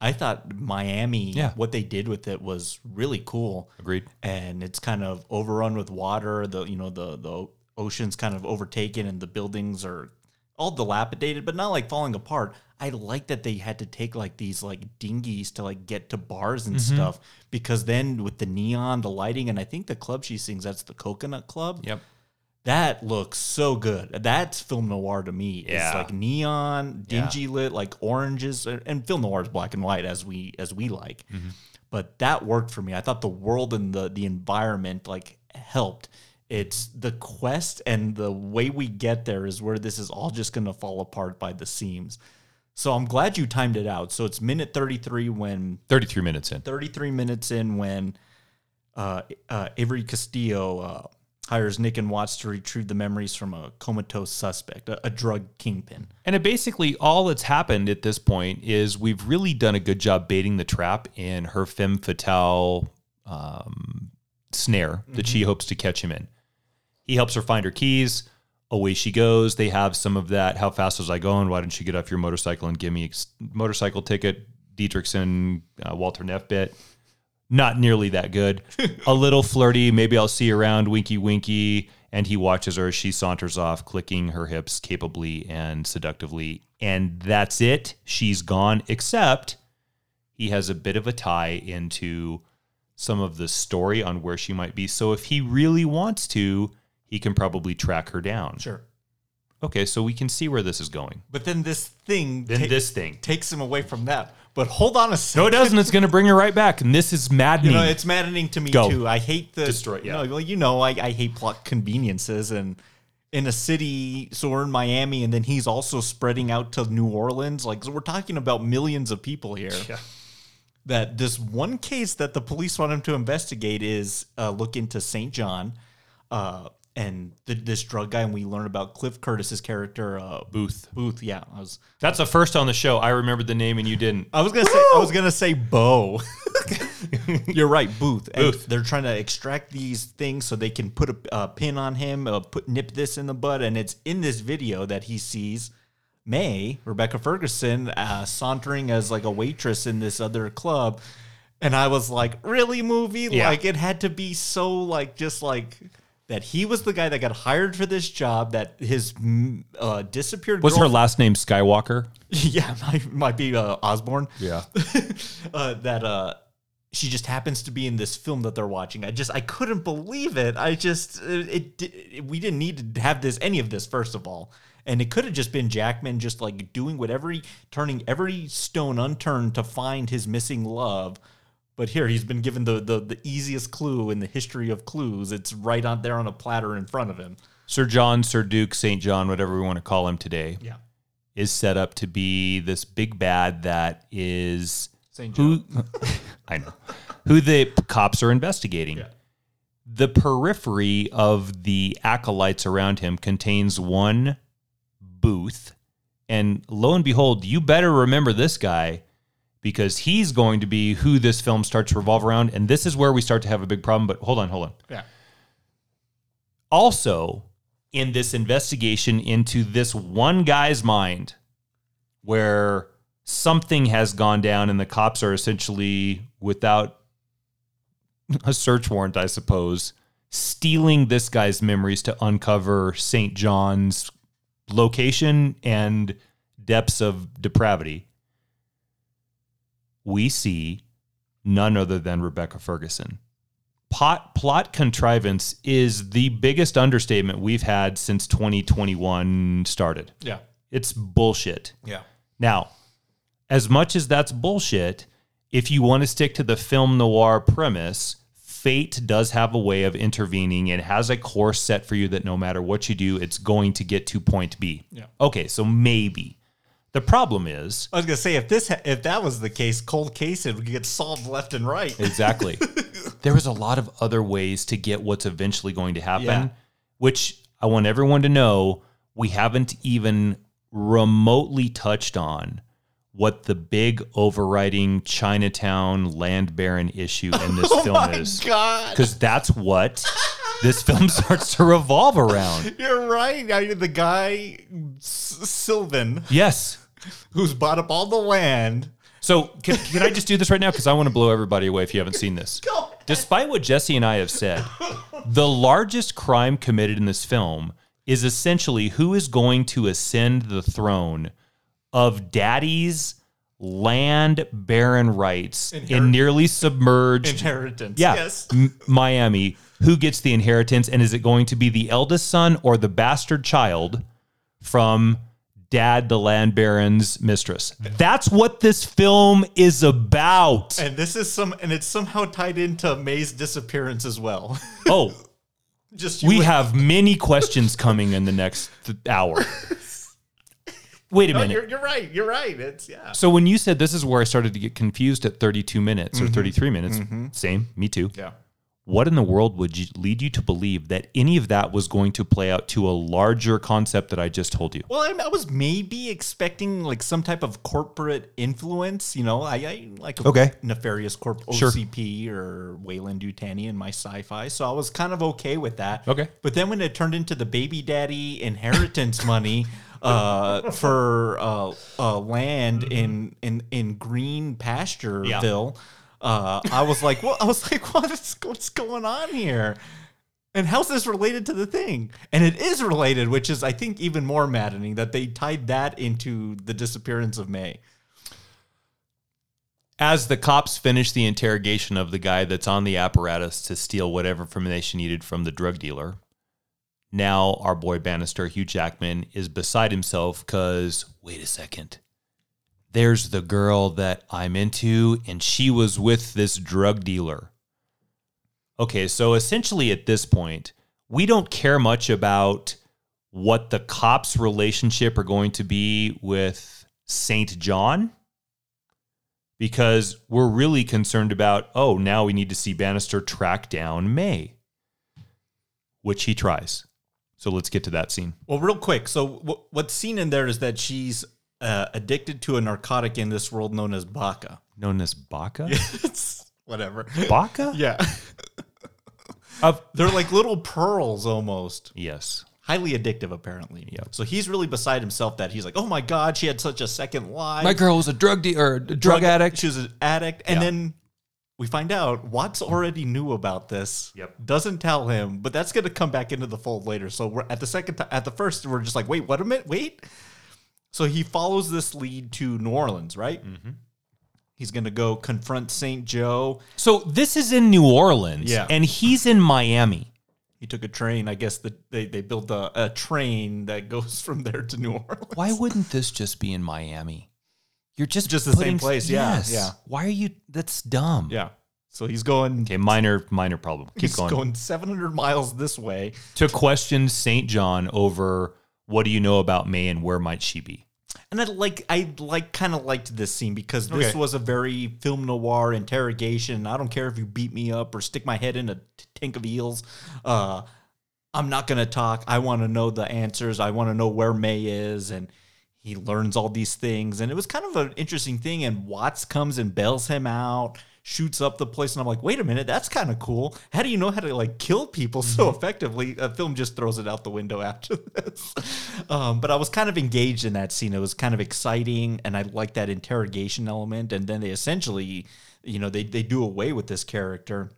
S3: I thought Miami,
S1: Yeah.
S3: what they did with it was really cool.
S1: Agreed.
S3: And it's kind of overrun with water. The you know the the ocean's kind of overtaken, and the buildings are all dilapidated, but not like falling apart. I like that they had to take like these like dinghies to like get to bars and
S1: Mm-hmm.
S3: stuff because then with the neon, the lighting, and I think the club she sings that's the Coconut Club.
S1: Yep.
S3: That looks so good. That's film noir to me. It's
S1: Yeah.
S3: like neon, dingy lit, like oranges, and film noir is black and white as we as we like.
S1: Mm-hmm.
S3: But that worked for me. I thought the world and the the environment like helped. It's the quest and the way we get there is where this is all just gonna fall apart by the seams. So I'm glad you timed it out. So it's minute 33 when
S1: 33 minutes in.
S3: 33 minutes in when uh, uh, Avery Castillo uh, hires Nick and Watts to retrieve the memories from a comatose suspect, a, a drug kingpin.
S1: And it basically all that's happened at this point is we've really done a good job baiting the trap in her femme fatale um, snare that she hopes to catch him in. He helps her find her keys. Away she goes. They have some of that. How fast was I going? Why didn't you get off your motorcycle and give me a motorcycle ticket? Dietrichson, uh, Walter Neff bit. Not nearly that good. a little flirty. Maybe I'll see you around. Winky, winky. And he watches her as she saunters off, clicking her hips capably and seductively. And that's it. She's gone, except he has a bit of a tie into some of the story on where she might be. So if he really wants to, he can probably track her down.
S3: Sure.
S1: Okay, so we can see where this is going.
S3: But then this thing
S1: Then
S3: ta-
S1: this thing.
S3: takes him away from that. But hold on a second.
S1: No, it doesn't. It's going to bring her right back. And this is maddening.
S3: You know, it's maddening to me
S1: Go.
S3: too. I hate the
S1: Destroy- yeah.
S3: No, well, you know, I, I hate plot conveniences and in a city. So we're in Miami, and then he's also spreading out to New Orleans. Like so we're talking about millions of people here.
S1: Yeah.
S3: That this one case that the police want him to investigate is uh, look into St. John, uh, and the, this drug guy, and we learn about Cliff Curtis's character uh,
S1: Boothe.
S3: Boothe. Yeah, I was
S1: That's the first on the show. I remembered the name and you didn't.
S3: I was gonna say I was gonna say Bo. You're right, Boothe. And
S1: Boothe.
S3: They're trying to extract these things so they can put a, a pin on him, uh, put nip this in the bud, and it's in this video that he sees Mae Rebecca Ferguson uh, sauntering as like a waitress in this other club, and I was like, really, movie?
S1: Yeah.
S3: Like it had to be so like just like. That he was the guy that got hired for this job. That his mm, uh, disappeared.
S1: Was her last name Skywalker?
S3: yeah, might, might be uh, Osborne.
S1: Yeah.
S3: uh, that uh, she just happens to be in this film that they're watching. I just I couldn't believe it. I just it, it, it we didn't need to have this any of this first of all. And it could have just been Jackman just like doing whatever he turning every stone unturned to find his missing love. But here he's been given the, the the easiest clue in the history of clues. It's right on there on a platter in front of him.
S1: Sir John, Sir Duke, St. John, whatever we want to call him today,
S3: Yeah.
S1: is set up to be this big bad that is
S3: St. John.
S1: who I know who the cops are investigating. The periphery of the acolytes around him contains one Boothe, and lo and behold, you better remember this guy because he's going to be who this film starts to revolve around, and this is where we start to have a big problem. But hold on, hold on.
S3: Yeah.
S1: Also, in this investigation into this one guy's mind, where something has gone down and the cops are essentially without a search warrant, I suppose, stealing this guy's memories to uncover St. John's location and depths of depravity. We see none other than Rebecca Ferguson. Pot, plot contrivance is the biggest understatement we've had since 2021 started.
S3: Yeah.
S1: It's bullshit.
S3: Yeah.
S1: Now, as much as that's bullshit, if you want to stick to the film noir premise, fate does have a way of intervening and has a course set for you that no matter what you do, it's going to get to point B.
S3: Yeah.
S1: Okay, so maybe. The problem is
S3: I was gonna say if this ha- if that was the case, cold case it would get solved left and right.
S1: Exactly. there was a lot of other ways to get what's eventually going to happen,
S3: Yeah.
S1: which I want everyone to know we haven't even remotely touched on what the big overriding Chinatown land baron issue in this film oh is.
S3: Oh God,
S1: Because that's what this film starts to revolve around.
S3: you're right. I, mean, the guy S- Sylvan,
S1: Yes.
S3: Who's bought up all the land.
S1: So can, can I just do this right now? Because I want to blow everybody away if you haven't seen this.
S3: Go.
S1: Despite what Jesse and I have said, the largest crime committed in this film is essentially who is going to ascend the throne of daddy's land baron rights in nearly submerged
S3: Inheritance.
S1: yeah,
S3: Yes.
S1: M- Miami. Who gets the inheritance? And is it going to be the eldest son or the bastard child from dad, the land baron's mistress? That's what this film is about.
S3: And this is some, and it's somehow tied into Mae's disappearance as well.
S1: Oh,
S3: Just
S1: we
S3: wait-
S1: have many questions coming in the next th- hour. Wait a
S3: No,
S1: minute.
S3: you're, you're right. You're right. It's yeah.
S1: So when you said this is where I started to get confused at 32 minutes or mm-hmm. 33 minutes, mm-hmm. same, me too.
S3: Yeah.
S1: What in the world would you, lead you to believe that any of that was going to play out to a larger concept that I just told you?
S3: Well, I, I was maybe expecting like some type of corporate influence. You know, I, I like a
S1: Okay.
S3: nefarious corp
S1: Sure.
S3: OCP or Weyland-Yutani in my sci-fi, so I was kind of okay with that.
S1: Okay.
S3: but then when it turned into the baby daddy inheritance money uh, for uh, uh, land in in in green pastureville, uh, I was like, well, I was like, what is what's going on here? And how's this related to the thing? And it is related, which is, I think, even more maddening that they tied that into the disappearance of Mae.
S1: As the cops finish the interrogation of the guy that's on the apparatus to steal whatever information needed from the drug dealer, now our boy Bannister, Hugh Jackman, is beside himself because, wait a second, there's the girl that I'm into, and she was with this drug dealer. Okay, so essentially at this point, we don't care much about what the cops' relationship are going to be with St. John because we're really concerned about, oh, now we need to see Bannister track down Mae, which he tries. So let's get to that scene.
S3: Well, real quick. So, w- what's seen in there is that she's uh, addicted to a narcotic in this world known as baca.
S1: Known as Baca?
S3: it's whatever.
S1: Baca?
S3: Yeah.
S1: Of,
S3: They're like little pearls almost.
S1: yes.
S3: Highly addictive, apparently. Yeah. So he's really beside himself that he's like, oh my God, she had such a second life.
S1: My girl was a drug dealer, drug, addict.
S3: She was an addict. And
S1: Yeah.
S3: then we find out Watts already knew about this.
S1: Yep.
S3: Doesn't tell him, but that's going to come back into the fold later. So we're at the second, ti- at the first, we're just like, wait, what a minute, wait. So he follows this lead to New Orleans, right? Mm-hmm. He's going to go confront St. Joe.
S1: So this is in New Orleans,
S3: Yeah.
S1: and he's in Miami.
S3: he took a train. I guess that they they built a, a train that goes from there to New Orleans.
S1: Why wouldn't this just be in Miami? You're just
S3: Just the same place, yeah, yeah.
S1: Why are you? That's dumb.
S3: Yeah. So he's going.
S1: Okay, minor minor problem. Keep
S3: he's
S1: going.
S3: going 700 miles this way.
S1: To question Saint John over what do you know about Mae and where might she be?
S3: And I like I like kind of liked this scene because this
S1: Okay.
S3: was a very film noir interrogation. I don't care if you beat me up or stick my head in a t- tank of eels. Uh, I'm not gonna talk. I want to know the answers. I want to know where Mae is, and he learns all these things. And it was kind of an interesting thing. And Watts comes and bails him out, shoots up the place, and I'm like, wait a minute, that's kind of cool. How do you know how to like kill people so effectively? A film just throws it out the window after this. Um, but I was kind of engaged in that scene. It was kind of exciting, and I like that interrogation element. And then they essentially, you know, they they do away with this character.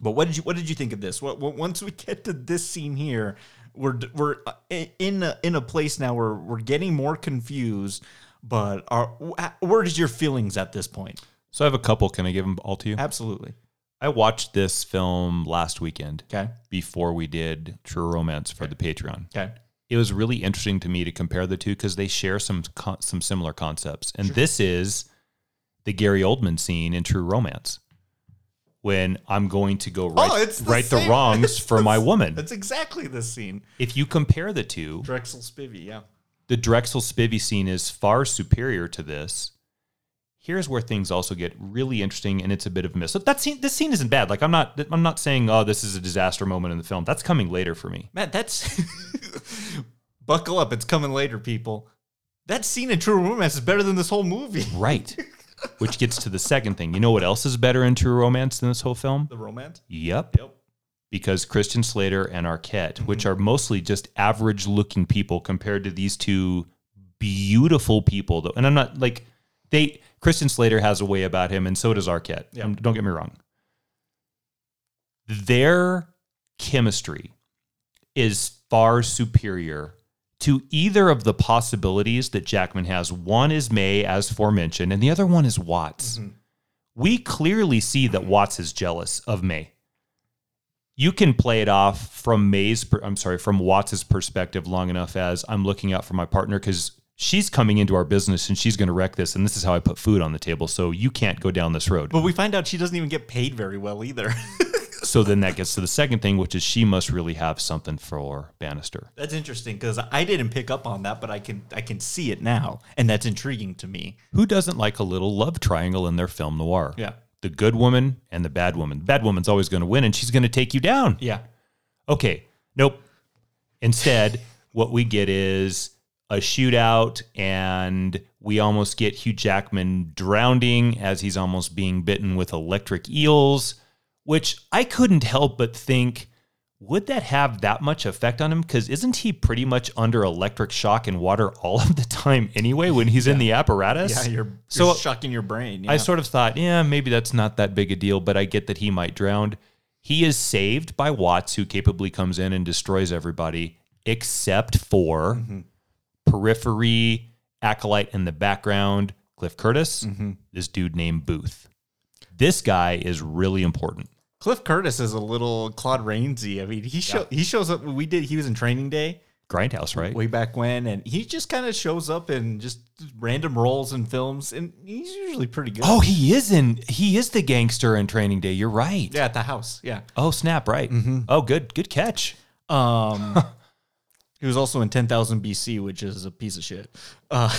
S3: But what did you what did you think of this? What, what once we get to this scene here, we're we're uh, in a, in a place now where we're getting more confused. But are where is your feelings at this point?
S1: So I have a couple. Can I give them all to you?
S3: Absolutely.
S1: I watched this film last weekend
S3: Okay.
S1: before we did True Romance for the Patreon.
S3: Okay.
S1: It was really interesting to me to compare the two because they share some con- some similar concepts. And this is the Gary Oldman scene in True Romance when I'm going to go right,
S3: Oh, it's the
S1: right the wrongs for my woman.
S3: That's exactly the scene.
S1: If you compare the two,
S3: Drexel Spivey. Yeah.
S1: the Drexel Spivey scene is far superior to this. Here's where things also get really interesting, and it's a bit of a miss. So that scene, this scene isn't bad. Like I'm not, I'm not saying, oh, this is a disaster moment in the film. That's coming later for me.
S3: Matt, that's buckle up. It's coming later, people. That scene in True Romance is better than this whole movie.
S1: Right. Which gets to the second thing. You know what else is better in True Romance than this whole film?
S3: The romance.
S1: Yep.
S3: Yep.
S1: Because Christian Slater and Arquette, which are mostly just average looking people compared to these two beautiful people. Though, and I'm not like they Christian Slater has a way about him, and so does Arquette.
S3: Yeah.
S1: Um, Don't get me wrong. Their chemistry is far superior to either of the possibilities that Jackman has. One is Mae, as forementioned, and the other one is Watts. We clearly see that Watts is jealous of Mae. You can play it off from Mae's, I'm sorry, from Watts's perspective long enough as I'm looking out for my partner because she's coming into our business and she's going to wreck this, and this is how I put food on the table. So you can't go down this road.
S3: But we find out she doesn't even get paid very well either.
S1: So then that gets to the second thing, which is she must really have something for Bannister.
S3: that's interesting because I didn't pick up on that, but I can I can see it now, and that's intriguing to me.
S1: Who doesn't like a little love triangle in their film noir?
S3: Yeah.
S1: The good woman and the bad woman. The bad woman's always going to win and she's going to take you down.
S3: Yeah.
S1: Okay, nope. Instead, what we get is a shootout, and we almost get Hugh Jackman drowning as he's almost being bitten with electric eels, which I couldn't help but think. Would that have that much effect on him? Because isn't he pretty much under electric shock and water all of the time anyway when he's in the apparatus?
S3: Yeah, you're,
S1: So-
S3: you're shocking your brain.
S1: I sort of thought, yeah, maybe that's not that big a deal, but I get that he might drown. He is saved by Watts, who capably comes in and destroys everybody, except for
S3: Mm-hmm.
S1: Periphery, acolyte in the background, Cliff Curtis,
S3: Mm-hmm.
S1: this dude named Boothe. This guy is really important.
S3: Cliff Curtis is a little Claude Rainsy. I mean, he show, he shows up. We did. He was in Training Day
S1: Grindhouse, right?
S3: way back when, and he just kind of shows up in just random roles in films, and he's usually pretty good.
S1: Oh, he is in. He is the gangster in Training Day. You're right.
S3: yeah, at the house. Yeah.
S1: Oh, snap! Right.
S3: Mm-hmm.
S1: Oh, good. Good catch.
S3: Um, he was also in 10,000 BC, which is a piece of shit. Uh,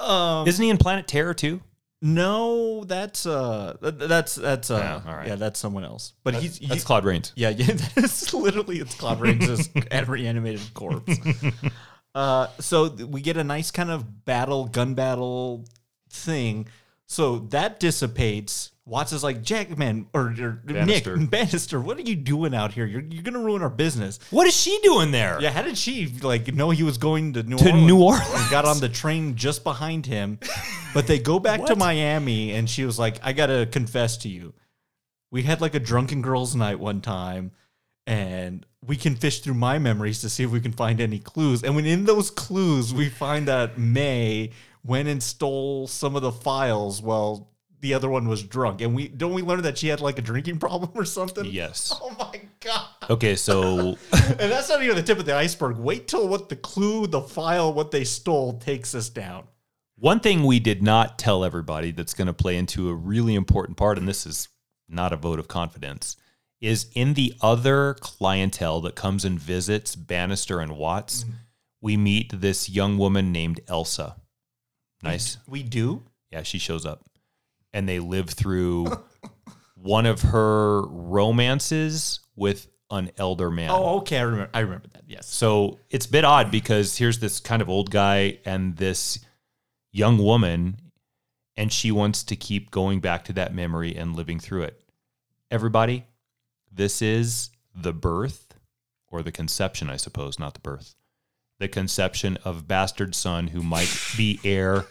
S1: Isn't he in Planet Terror too?
S3: no, that's uh, th- that's that's uh,
S1: all right.
S3: yeah, that's someone else. But he's
S1: That's
S3: he-
S1: Claude Rains.
S3: Yeah, yeah, that's literally it's Claude Rains' reanimated corpse. Uh, so th- we get a nice kind of battle, gun battle thing. So that dissipates. Watts is like, Jackman or, or
S1: Bannister.
S3: Nick Bannister, what are you doing out here? You're, you're gonna ruin our business.
S1: What is she doing there?
S3: Yeah, how did she like know he was going to New
S1: To
S3: Orleans?
S1: New Orleans.
S3: And got on the train just behind him. But they go back to
S1: What?
S3: Miami and she was like, I gotta confess to you. We had like a drunken girls' night one time, and we can fish through my memories to see if we can find any clues. And when in those clues we find that Mae went and stole some of the files while the other one was drunk. And we don't we learn that she had like a drinking problem or something?
S1: Yes.
S3: Oh my god.
S1: Okay, so
S3: And that's not even the tip of the iceberg. Wait till what the clue, the file, what they stole takes us down.
S1: one thing we did not tell everybody that's going to play into a really important part, and this is not a vote of confidence, is in the other clientele that comes and visits Bannister and Watts, mm-hmm. we meet this young woman named Elsa. Nice.
S3: We do?
S1: Yeah, she shows up. And they live through one of her romances with an elder man.
S3: Oh, okay. I remember I remember that. Yes.
S1: So it's a bit odd because here's this kind of old guy and this young woman, and she wants to keep going back to that memory and living through it. Everybody, this is the birth or the conception, I suppose, not the birth. The conception of bastard son who might be heir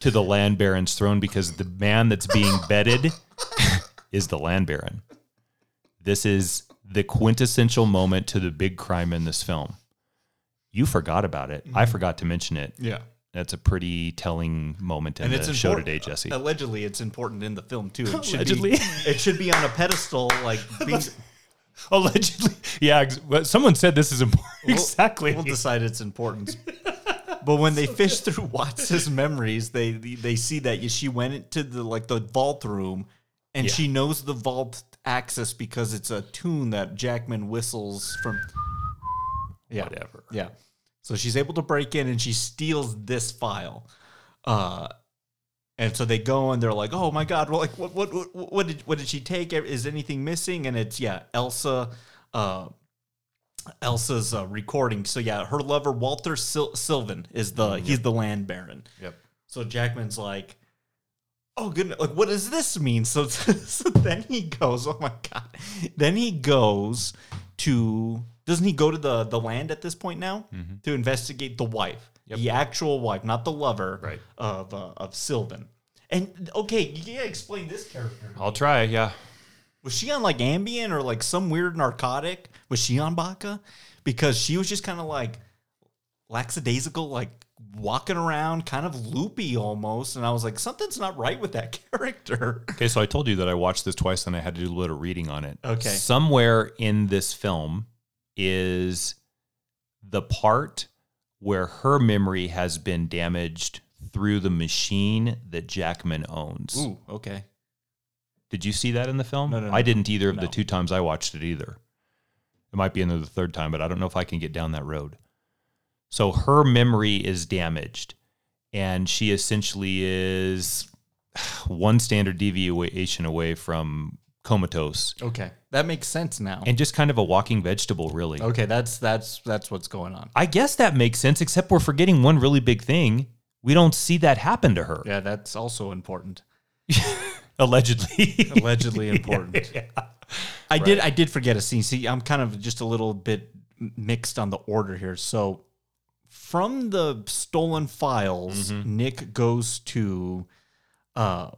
S1: to the land baron's throne because the man that's being bedded is the land baron. This is the quintessential moment to the big crime in this film. You forgot about it. I mm-hmm. forgot to mention it.
S3: Yeah.
S1: That's a pretty telling moment in the show today, Jesse.
S3: Allegedly, it's important in the film too. It should
S1: Allegedly?
S3: be, it should be on a pedestal, like being,
S1: Allegedly, yeah. Someone said this is important. exactly.
S3: We'll decide its importance. but when they fish through Watts's memories, they they see that she went into the like the vault room, and
S1: Yeah.
S3: she knows the vault access because it's a tune that Jackman whistles from. Yeah.
S1: Whatever.
S3: Yeah. So she's able to break in and she steals this file. Uh and so they go and they're like, "Oh my god, well, like what what what, what did what did she take? Is anything missing?" And it's yeah, Elsa uh Elsa's uh, recording. So yeah, her lover Walter Sil- Sylvan is the he's the land baron.
S1: Yep.
S3: So Jackman's like, "Oh goodness, like what does this mean?" So, so then he goes, "Oh my god!" Then he goes to doesn't he go to the the land at this point now to investigate the wife, the actual wife, not the lover,
S1: Right.
S3: Of uh, of Sylvan. And okay, you gotta explain this character.
S1: I'll try. Yeah.
S3: Was she on like Ambien or like some weird narcotic? Was she on Baca? Because she was just kind of like lackadaisical, like walking around, kind of loopy almost. And I was like, something's not right with that character.
S1: Okay, so I told you that I watched this twice and I had to do a little reading on it.
S3: Okay.
S1: Somewhere in this film is the part where her memory has been damaged through the machine that Jackman owns.
S3: Ooh, okay.
S1: Did you see that in the film?
S3: No, no, no.
S1: I didn't either of the two times I watched it either. It might be in the third time, but I don't know if I can get down that road. So her memory is damaged, and she essentially is one standard deviation away from comatose
S3: Okay. That makes sense now.
S1: and just kind of a walking vegetable, really.
S3: okay, that's that's that's what's going on.
S1: I guess that makes sense, except we're forgetting one really big thing. We don't see that happen to her,
S3: Yeah, that's also important.
S1: allegedly.
S3: Allegedly important. yeah. I did I did forget a scene. See, I'm kind of just a little bit mixed on the order here. So from the stolen files, Nick goes to uh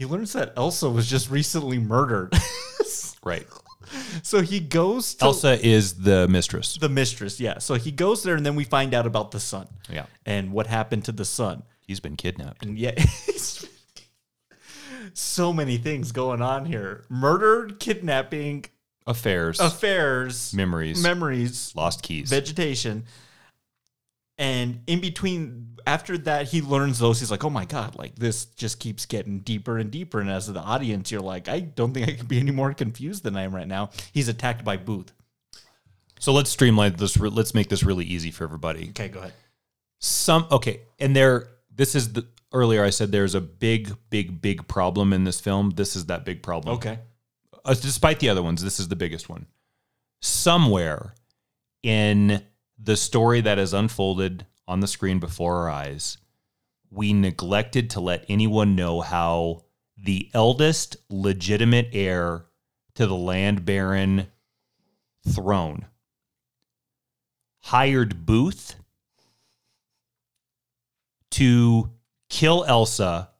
S3: he learns that Elsa was just recently murdered.
S1: right.
S3: so he goes to
S1: Elsa is the mistress.
S3: the mistress, yeah. So he goes there and then we find out about the son
S1: Yeah.
S3: and what happened to the son.
S1: He's been kidnapped.
S3: And yeah, so many things going on here. Murdered, kidnapping,
S1: Affairs,
S3: affairs,
S1: memories,
S3: memories,
S1: lost keys.
S3: vegetation. And in between, after that, he learns those. He's like, oh my God, like this just keeps getting deeper and deeper. And as the audience, you're like, I don't think I can be any more confused than I am right now. He's attacked by Boothe.
S1: So let's streamline this. Let's make this really easy for everybody.
S3: Okay, go ahead.
S1: Some okay, and there. This is the earlier I said there's a big, big, big problem in this film. This is that big problem.
S3: Okay.
S1: Uh, despite the other ones, this is the biggest one. Somewhere in the story that has unfolded on the screen before our eyes, we neglected to let anyone know how the eldest legitimate heir to the land baron throne hired Boothe to kill Elsa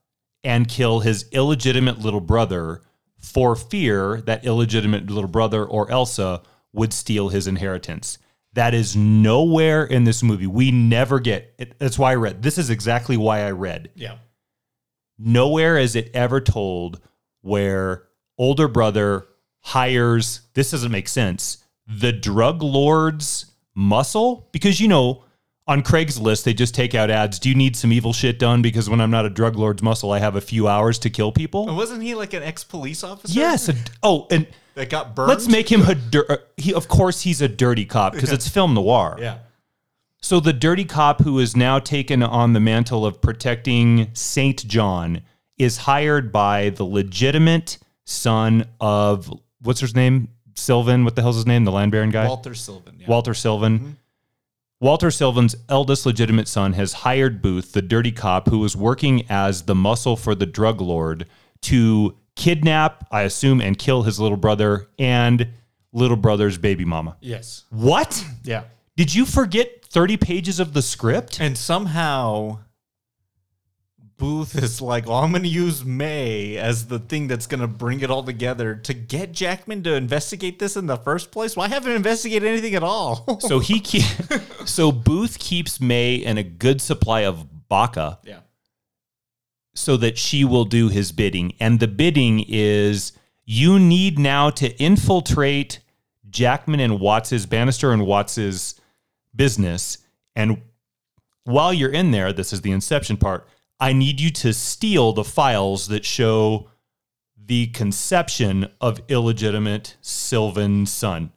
S1: and kill his illegitimate little brother for fear that illegitimate little brother or Elsa would steal his inheritance. That is nowhere in this movie. We never get it. That's why I read. This is exactly why I read.
S3: Yeah.
S1: Nowhere is it ever told where older brother hires, this doesn't make sense, the drug lord's muscle? Because, you know, on Craigslist, they just take out ads. Do you need some evil shit done? Because when I'm not a drug lord's muscle, I have a few hours to kill people.
S3: And wasn't he like an ex police officer?
S1: Yes. a- oh, and
S3: That got burned?
S1: let's make him a dir- uh, he. Of course, he's a dirty cop because it's film noir.
S3: Yeah.
S1: So the dirty cop who is now taken on the mantle of protecting Saint John is hired by the legitimate son of what's his name? Sylvan. What the hell's his name? The land baron guy.
S3: Walter Sylvan. Yeah.
S1: Walter Sylvan. Mm-hmm. Walter Sylvan's eldest legitimate son has hired Boothe, the dirty cop who was working as the muscle for the drug lord, to kidnap, I assume, and kill his little brother and little brother's baby mama.
S3: yes.
S1: What?
S3: Yeah.
S1: Did you forget 30 pages of the script?
S3: And somehow Boothe is like, well, I'm going to use Mae as the thing that's going to bring it all together to get Jackman to investigate this in the first place. Well, I haven't investigated anything at all.
S1: So he keep, so Boothe keeps Mae in a good supply of baca
S3: yeah.
S1: so that she will do his bidding. And the bidding is you need now to infiltrate Jackman and Watts's Bannister and Watts's business. And while you're in there, this is the inception part. I need you to steal the files that show the conception of illegitimate Sylvan son.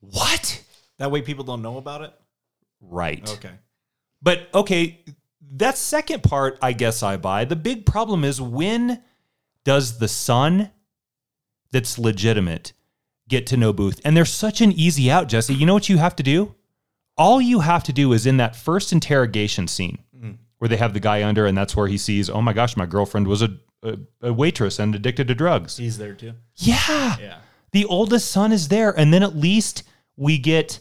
S1: What?
S3: That way people don't know about it?
S1: Right.
S3: Okay.
S1: But okay, that second part, I guess I buy. The big problem is when does the son that's legitimate get to know Boothe? And there's such an easy out, Jesse. You know what you have to do? All you have to do is in that first interrogation scene where they have the guy under, and that's where he sees, oh my gosh, my girlfriend was a, a, a waitress and addicted to drugs.
S3: He's there too.
S1: Yeah.
S3: Yeah.
S1: The oldest son is there. And then at least we get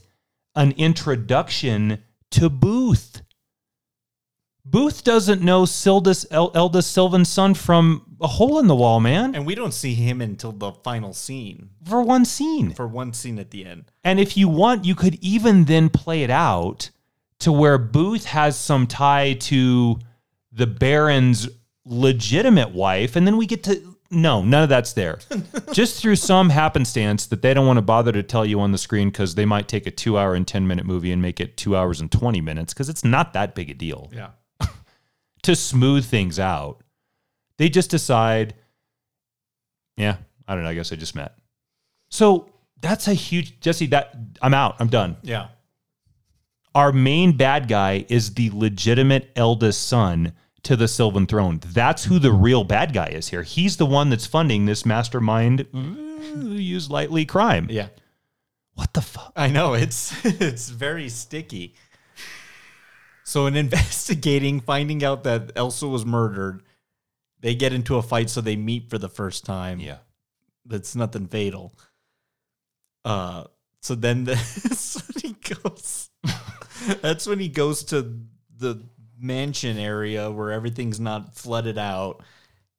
S1: an introduction to Boothe. Boothe doesn't know Sildus, El- eldest Sylvan's son from a hole in the wall, man,
S3: And we don't see him until the final scene
S1: for one scene.
S3: for one scene at the end.
S1: And if you want, you could even then play it out to where Boothe has some tie to the Baron's legitimate wife, and then we get to no, none of that's there. Just through some happenstance that they don't want to bother to tell you on the screen because they might take a two hour and 10 minute movie and make it two hours and 20 minutes because it's not that big a deal
S3: Yeah.
S1: to smooth things out. They just decide, yeah, I don't know. I guess I just met. So that's a huge Jesse. That I'm out. I'm done.
S3: Yeah.
S1: Our main bad guy is the legitimate eldest son to the Sylvan throne. That's who the real bad guy is here. He's the one that's funding this mastermind, uh, use lightly crime.
S3: Yeah.
S1: What the fuck?
S3: I know it's it's very sticky. So in investigating, finding out that Elsa was murdered, they get into a fight. So they meet for the first time.
S1: Yeah.
S3: that's nothing fatal. Uh, so then that's when he goes. that's when he goes to the mansion area where everything's not flooded out,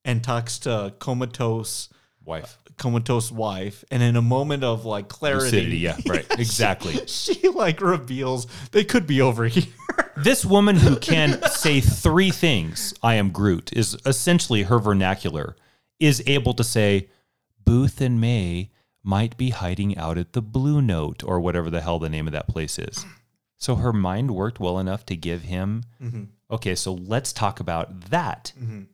S3: and talks to comatose
S1: Wife.
S3: Uh, comatose wife, and in a moment of like clarity,
S1: Lucidity. Yeah. Right. Exactly.
S3: she like reveals they could be over here.
S1: This woman who can say three things, I am Groot, is essentially her vernacular, is able to say, Boothe and Mae might be hiding out at the Blue Note or whatever the hell the name of that place is. So her mind worked well enough to give him, mm-hmm. okay, so let's talk about that. Mm-hmm.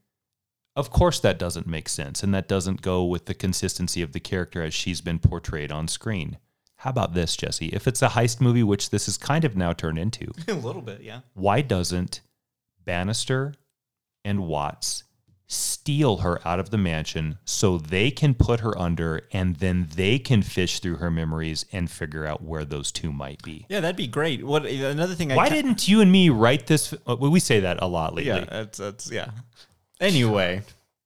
S1: Of course, that doesn't make sense, and that doesn't go with the consistency of the character as she's been portrayed on screen. How about this, Jesse? If it's a heist movie, which this is kind of now turned into,
S3: a little bit, yeah.
S1: why doesn't Bannister and Watts steal her out of the mansion so they can put her under and then they can fish through her memories and figure out where those two might be?
S3: Yeah, that'd be great. What another thing? I
S1: Why
S3: ca-
S1: didn't you and me write this? uh, We say that a lot lately.
S3: Yeah, that's that's yeah. Anyway,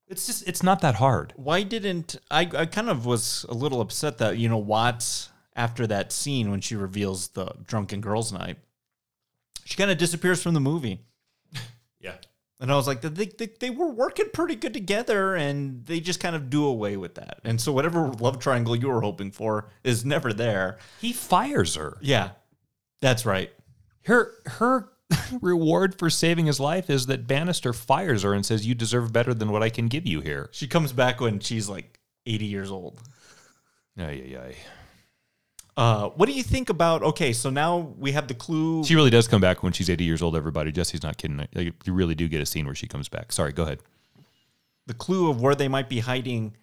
S1: It's just, it's not that hard.
S3: why didn't I? I kind of was a little upset that you know Watts after that scene when she reveals the drunken girls' night, she kind of disappears from the movie.
S1: Yeah.
S3: And I was like, they, they, they were working pretty good together, and they just kind of do away with that. And so, whatever love triangle you were hoping for is never there.
S1: He fires her.
S3: Yeah. That's right.
S1: Her her reward for saving his life is that Bannister fires her and says, "You deserve better than what I can give you here."
S3: She comes back when she's like 80 years old.
S1: Ay, ay, ay.
S3: Uh, what do you think about? Okay, so now we have the clue.
S1: She really does come back when she's 80 years old. Everybody, Jesse's not kidding. Like, you really do get a scene where she comes back. Sorry, go ahead.
S3: the clue of where they might be hiding.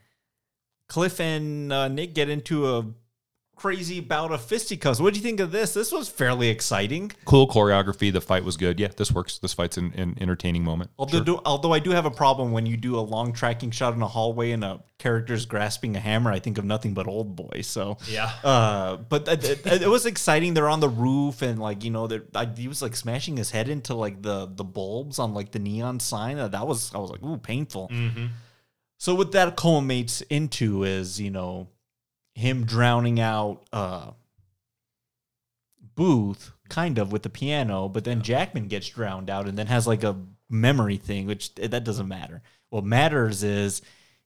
S3: Cliff and uh, Nick get into a crazy bout of fisticuffs. What do you think of this? This was fairly exciting.
S1: Cool choreography. The fight was good. Yeah, this works. This fight's an, an entertaining moment.
S3: Although, do, although I do have a problem when you do a long tracking shot in a hallway and a character's grasping a hammer. I think of nothing but Old Boy. So
S1: Yeah.
S3: uh, but it, it, it was exciting. They're on the roof and like you know, they're, I, he was like smashing his head into like the the bulbs on like the neon sign. Uh, that was I was like, ooh, painful. So what that culminates into is you know him drowning out uh Boothe kind of with the piano, but then Jackman gets drowned out and then has like a memory thing, which eh, that doesn't matter. What matters is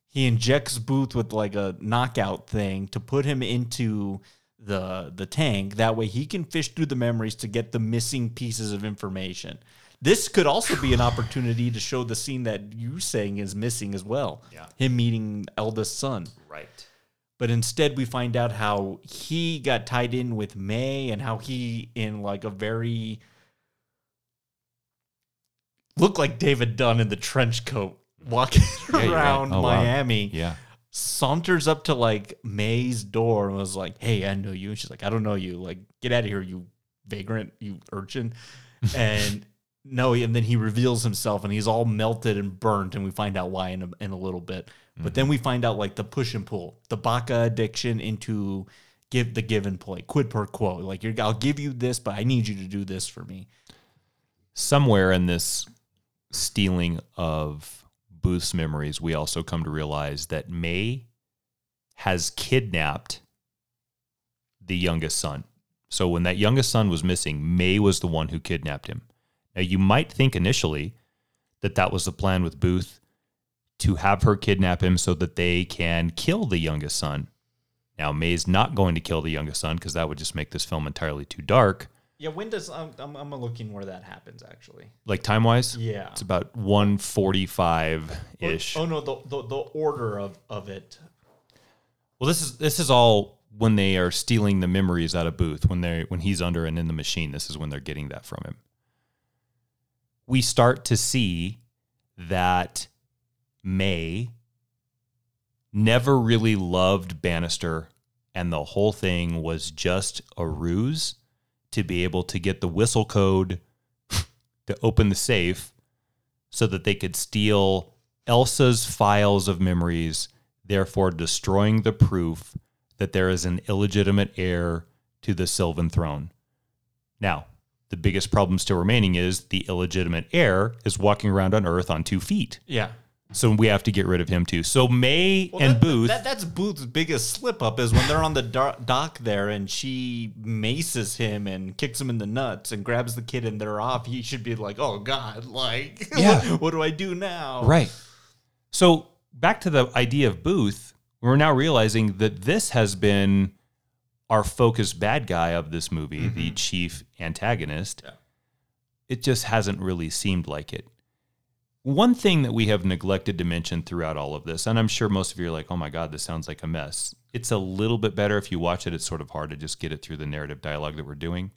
S3: he injects Boothe with like a knockout thing to put him into the the tank. That way he can fish through the memories to get the missing pieces of information. This could also be an opportunity to show the scene that you saying is missing as well.
S1: Yeah.
S3: Him meeting eldest son.
S1: Right.
S3: But instead we find out how he got tied in with Mae and how he in like a very looked like David Dunn in the trench coat walking
S1: Yeah, right.
S3: around
S1: Oh, wow.
S3: Miami
S1: Yeah.
S3: saunters up to like Mae's door and was like, "Hey, I know you." And she's like, "I don't know you. Like, get out of here, you vagrant, you urchin." And no, and then he reveals himself, and he's all melted and burnt, and we find out why in a, in a little bit. But then we find out like the push and pull, the baca addiction into give the give and play, quid per quo. Like, you're, I'll give you this, but I need you to do this for me.
S1: Somewhere in this stealing of Boothe's memories, we also come to realize that Mae has kidnapped the youngest son. So when that youngest son was missing, Mae was the one who kidnapped him. Now you might think initially that that was the plan with Boothe to have her kidnap him so that they can kill the youngest son. Now Mae's not going to kill the youngest son because that would just make this film entirely too dark.
S3: Yeah, when does I'm, I'm, I'm looking where that happens actually?
S1: Like time wise,
S3: Yeah.
S1: it's about one forty-five ish.
S3: Oh, oh no, the, the the order of of it.
S1: Well, this is this is all when they are stealing the memories out of Boothe when they when he's under and in the machine. This is when they're getting that from him. We start to see that Mae never really loved Bannister, and the whole thing was just a ruse to be able to get the whistle code to open the safe so that they could steal Elsa's files of memories, therefore destroying the proof that there is an illegitimate heir to the Sylvan throne. Now, the biggest problem still remaining is the illegitimate heir is walking around on Earth on two feet.
S3: Yeah.
S1: So we have to get rid of him too. So Mae
S3: Well,
S1: and
S3: that-
S1: Boothe.
S3: That, that's Boothe's biggest slip up is when they're on the do- dock there and she maces him and kicks him in the nuts and grabs the kid and they're off. He should be like, oh God, like,
S1: Yeah.
S3: what, what do I do now?
S1: Right. So back to the idea of Boothe, we're now realizing that this has been our focus bad guy of this movie, the mm-hmm. chief antagonist.
S3: Yeah.
S1: It just hasn't really seemed like it. One thing that we have neglected to mention throughout all of this, and I'm sure most of you are like, oh my God, this sounds like a mess. It's a little bit better if you watch it. It's sort of hard to just get it through the narrative dialogue that we're doing.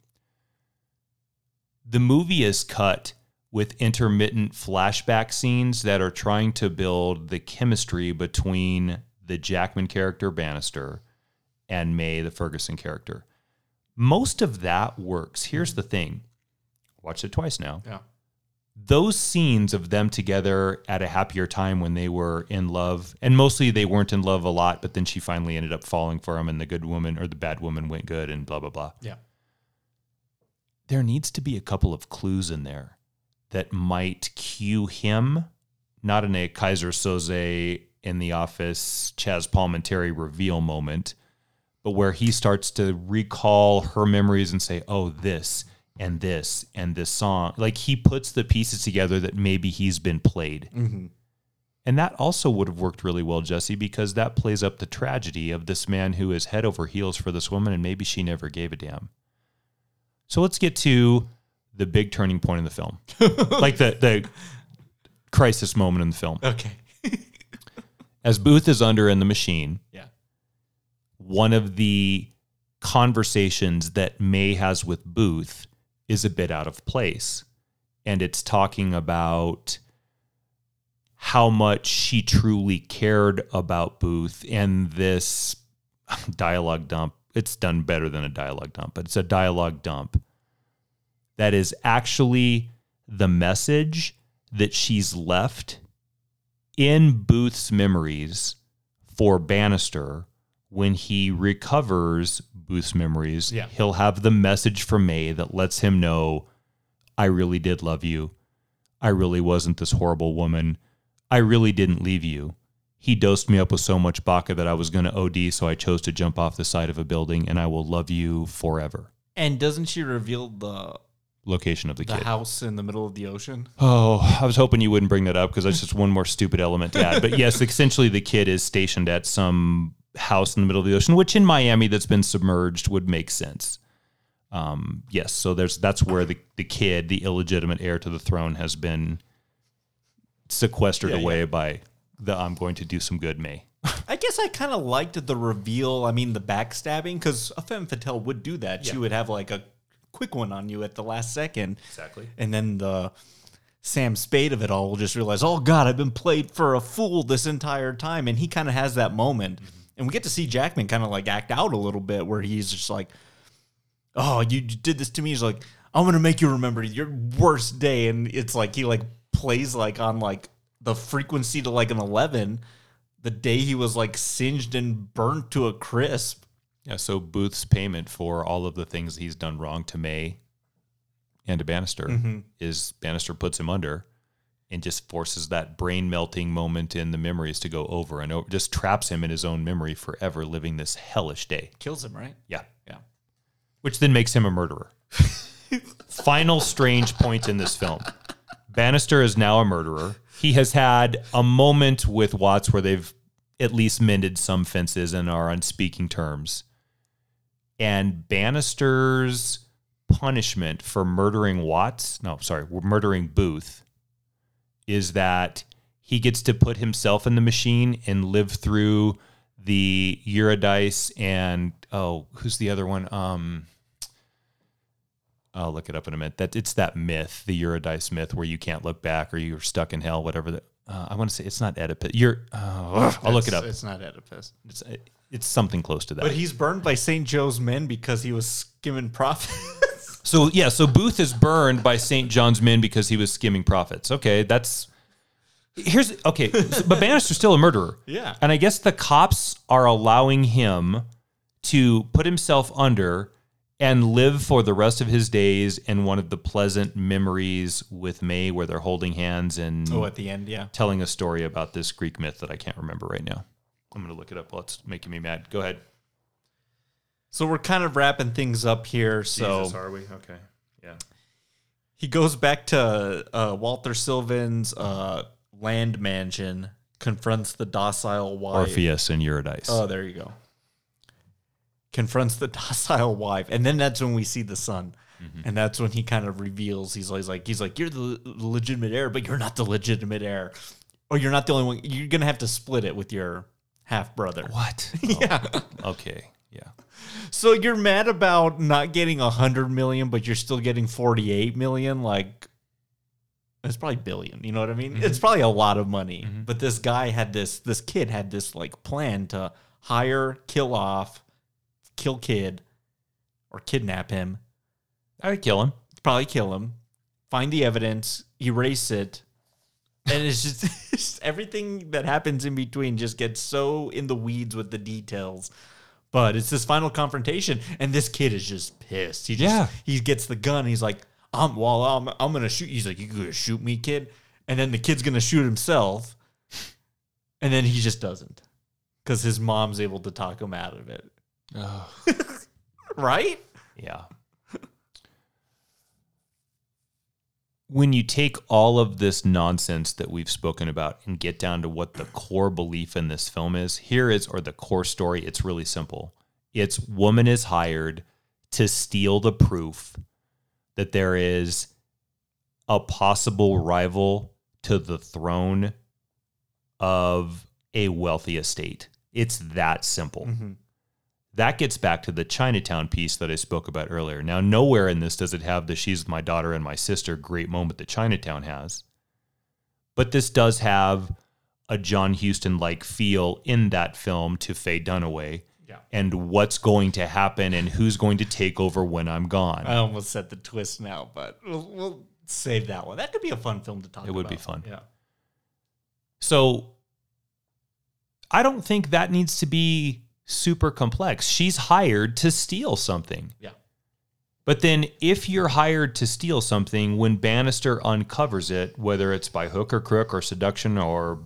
S1: The movie is cut with intermittent flashback scenes that are trying to build the chemistry between the Jackman character Bannister and Mae, the Ferguson character. Most of that works. Here's the thing watched it twice now.
S3: Yeah.
S1: Those scenes of them together at a happier time when they were in love, and mostly they weren't in love a lot, but then she finally ended up falling for him, and the good woman or the bad woman went good, and blah, blah, blah
S3: Yeah.
S1: there needs to be a couple of clues in there that might cue him, not in a Keyser Söze in the office Chaz Palminteri reveal moment, but where he starts to recall her memories and say, "Oh, this and this and this song." Like he puts the pieces together that maybe he's been played.
S3: Mm-hmm.
S1: And that also would have worked really well, Jesse, because that plays up the tragedy of this man who is head over heels for this woman and maybe she never gave a damn. So let's get to the big turning point in the film, like the the crisis moment in the film.
S3: Okay.
S1: As Boothe is under in the machine,
S3: Yeah.
S1: one of the conversations that Mae has with Boothe is a bit out of place. And it's talking about how much she truly cared about Boothe and this dialogue dump. It's done better than a dialogue dump, but it's a dialogue dump that is actually the message that she's left in Boothe's memories for Bannister when he recovers Boothe's memories.
S3: Yeah.
S1: He'll have the message from Mae that lets him know, I really did love you. I really wasn't this horrible woman. I really didn't leave you. He dosed me up with so much baca that I was going to OD, so I chose to jump off the side of a building, and I will love you forever.
S3: And doesn't she reveal the
S1: Location of the,
S3: the
S1: kid.
S3: house in the middle of the ocean?
S1: Oh, I was hoping you wouldn't bring that up because that's just one more stupid element to add. But yes, essentially the kid is stationed at some house in the middle of the ocean, which in Miami that's been submerged would make sense. Um, yes, so there's that's where the, the kid, the illegitimate heir to the throne, has been sequestered
S3: Yeah,
S1: away by the I'm going to do some good Mae.
S3: I guess I kind of liked the reveal. I mean, the backstabbing, because a femme fatale would do that. She would have like a quick one on you at the last second.
S1: Exactly.
S3: And then the Sam Spade of it all will just realize, oh God, I've been played for a fool this entire time. And he kind of has that moment. And we get to see Jackman kind of like act out a little bit where he's just like, oh, you did this to me. He's like, I'm going to make you remember your worst day. And it's like, he like plays like on like the frequency to like an 11 the day he was like singed and burnt to a crisp.
S1: Yeah, so Boothe's payment for all of the things he's done wrong to Mae and to Bannister mm-hmm. is Bannister puts him under and just forces that brain melting moment in the memories to go over and over, just traps him in his own memory forever, living this hellish day.
S3: Kills him, right?
S1: Yeah.
S3: Yeah.
S1: Which then makes him a murderer. Final strange point in this film. Bannister is now a murderer. He has had a moment with Watts where they've at least mended some fences and are on speaking terms. And Bannister's punishment for murdering Watts, no, sorry, murdering Boothe, is that he gets to put himself in the machine and live through the Eurydice and oh, who's the other one? Um, I'll look it up in a minute. That it's that myth, the Eurydice myth, where you can't look back or you're stuck in hell, whatever. The, uh, I want to say it's not Oedipus. You're. Uh, I'll look it up.
S3: It's not Oedipus.
S1: It's it's something close to that.
S3: But he's burned by St. Joe's men because he was skimming profits.
S1: So yeah, so Boothe is burned by St. John's men because he was skimming profits. Okay, that's here's okay, so- but Bannister's still a murderer.
S3: Yeah.
S1: and I guess the cops are allowing him to put himself under and live for the rest of his days in one of the pleasant memories with Mae, where they're holding hands and
S3: oh, at the end, yeah.
S1: telling a story about this Greek myth that I can't remember right now. I'm gonna look it up while it's making me mad. Go ahead.
S3: So we're kind of wrapping things up here. So
S1: are we okay? Yeah.
S3: he goes back to uh, Walter Sylvan's uh, land mansion, confronts the docile wife.
S1: Orpheus and Eurydice.
S3: Oh, there you go. Confronts the docile wife, and then that's when we see the son, and that's when he kind of reveals he's always like, he's like, you're the legitimate heir, but you're not the legitimate heir, or you're not the only one. You're gonna have to split it with your half brother.
S1: What?
S3: Yeah.
S1: Okay. Yeah.
S3: So you're mad about not getting a hundred million, but you're still getting forty-eight million. Like, it's probably billion. You know what I mean? It's mm-hmm. probably a lot of money. Mm-hmm. But this guy had this. This kid had this like plan to hire, kill off, kill kid, or kidnap him.
S1: I would kill him.
S3: Probably kill him. Find the evidence, erase it. And it's just, it's just everything that happens in between just gets so in the weeds with the details. But it's this final confrontation, and this kid is just pissed. He just
S1: Yeah.
S3: he gets the gun. He's like, "I'm well, I'm I'm gonna shoot." He's like, "You gonna shoot me, kid?" And then the kid's gonna shoot himself, and then he just doesn't, because his mom's able to talk him out of it. right?
S1: Yeah. When you take all of this nonsense that we've spoken about and get down to what the core belief in this film is, here is, or the core story, it's really simple. It's woman is hired to steal the proof that there is a possible rival to the throne of a wealthy estate. It's that simple. Mm-hmm. That gets back to the Chinatown piece that I spoke about earlier. Now, nowhere in this does it have the she's my daughter and my sister great moment that Chinatown has. But this does have a John Huston like feel in that film to Faye Dunaway
S3: Yeah.
S1: and what's going to happen and who's going to take over when I'm gone.
S3: I almost said the twist now, but we'll, we'll save that one. That could be a fun film to talk about.
S1: It
S3: about.
S1: would be fun.
S3: Yeah.
S1: So I don't think that needs to be super complex. She's hired to steal something.
S3: Yeah.
S1: But then if you're hired to steal something, when Bannister uncovers it, whether it's by hook or crook or seduction or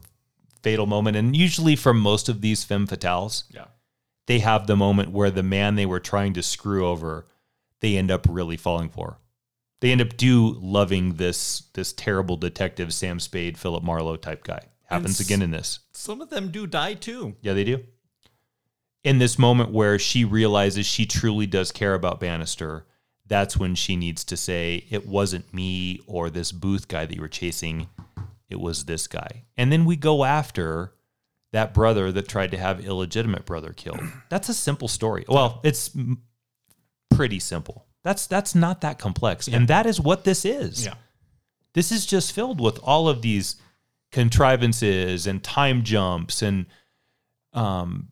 S1: fatal moment, and usually for most of these femme fatales,
S3: Yeah.
S1: they have the moment where the man they were trying to screw over, they end up really falling for. They end up do loving this this terrible detective Sam Spade, Philip Marlowe type guy. Happens
S3: s-
S1: again in this.
S3: Some of them do die too.
S1: Yeah, they do. In this moment where she realizes she truly does care about Bannister, that's when she needs to say, It wasn't me or this Boothe guy that you were chasing. It was this guy. And then we go after that brother that tried to have illegitimate brother killed. That's a simple story. Well, it's pretty simple. That's that's not that complex. And that is what this is. Yeah. This is just filled with all of these contrivances and time jumps and um,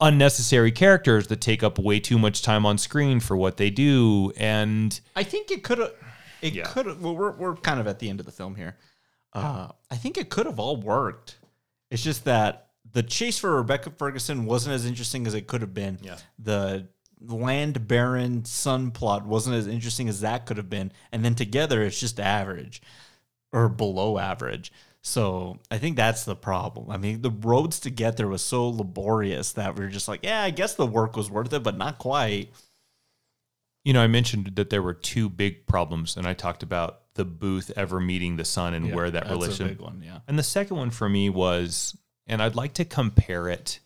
S1: unnecessary characters that take up way too much time on screen for what they do. And
S3: I think it could have. It
S1: Yeah.
S3: could have. Well, we're we're kind of at the end of the film here. Uh, I think it could have all worked. It's just that the chase for Rebecca Ferguson wasn't as interesting as it could have been.
S1: Yeah.
S3: The land baron son plot wasn't as interesting as that could have been, and then together it's just average or below average. So I think that's the problem. I mean, the roads to get there was so laborious that we are just like, yeah, I guess the work was worth it, but not quite.
S1: you know, I mentioned that there were two big problems, and I talked about the Boothe ever meeting the son and where that
S3: That's a
S1: relationship.
S3: big one, yeah.
S1: And the second one for me was, and I'd like to compare it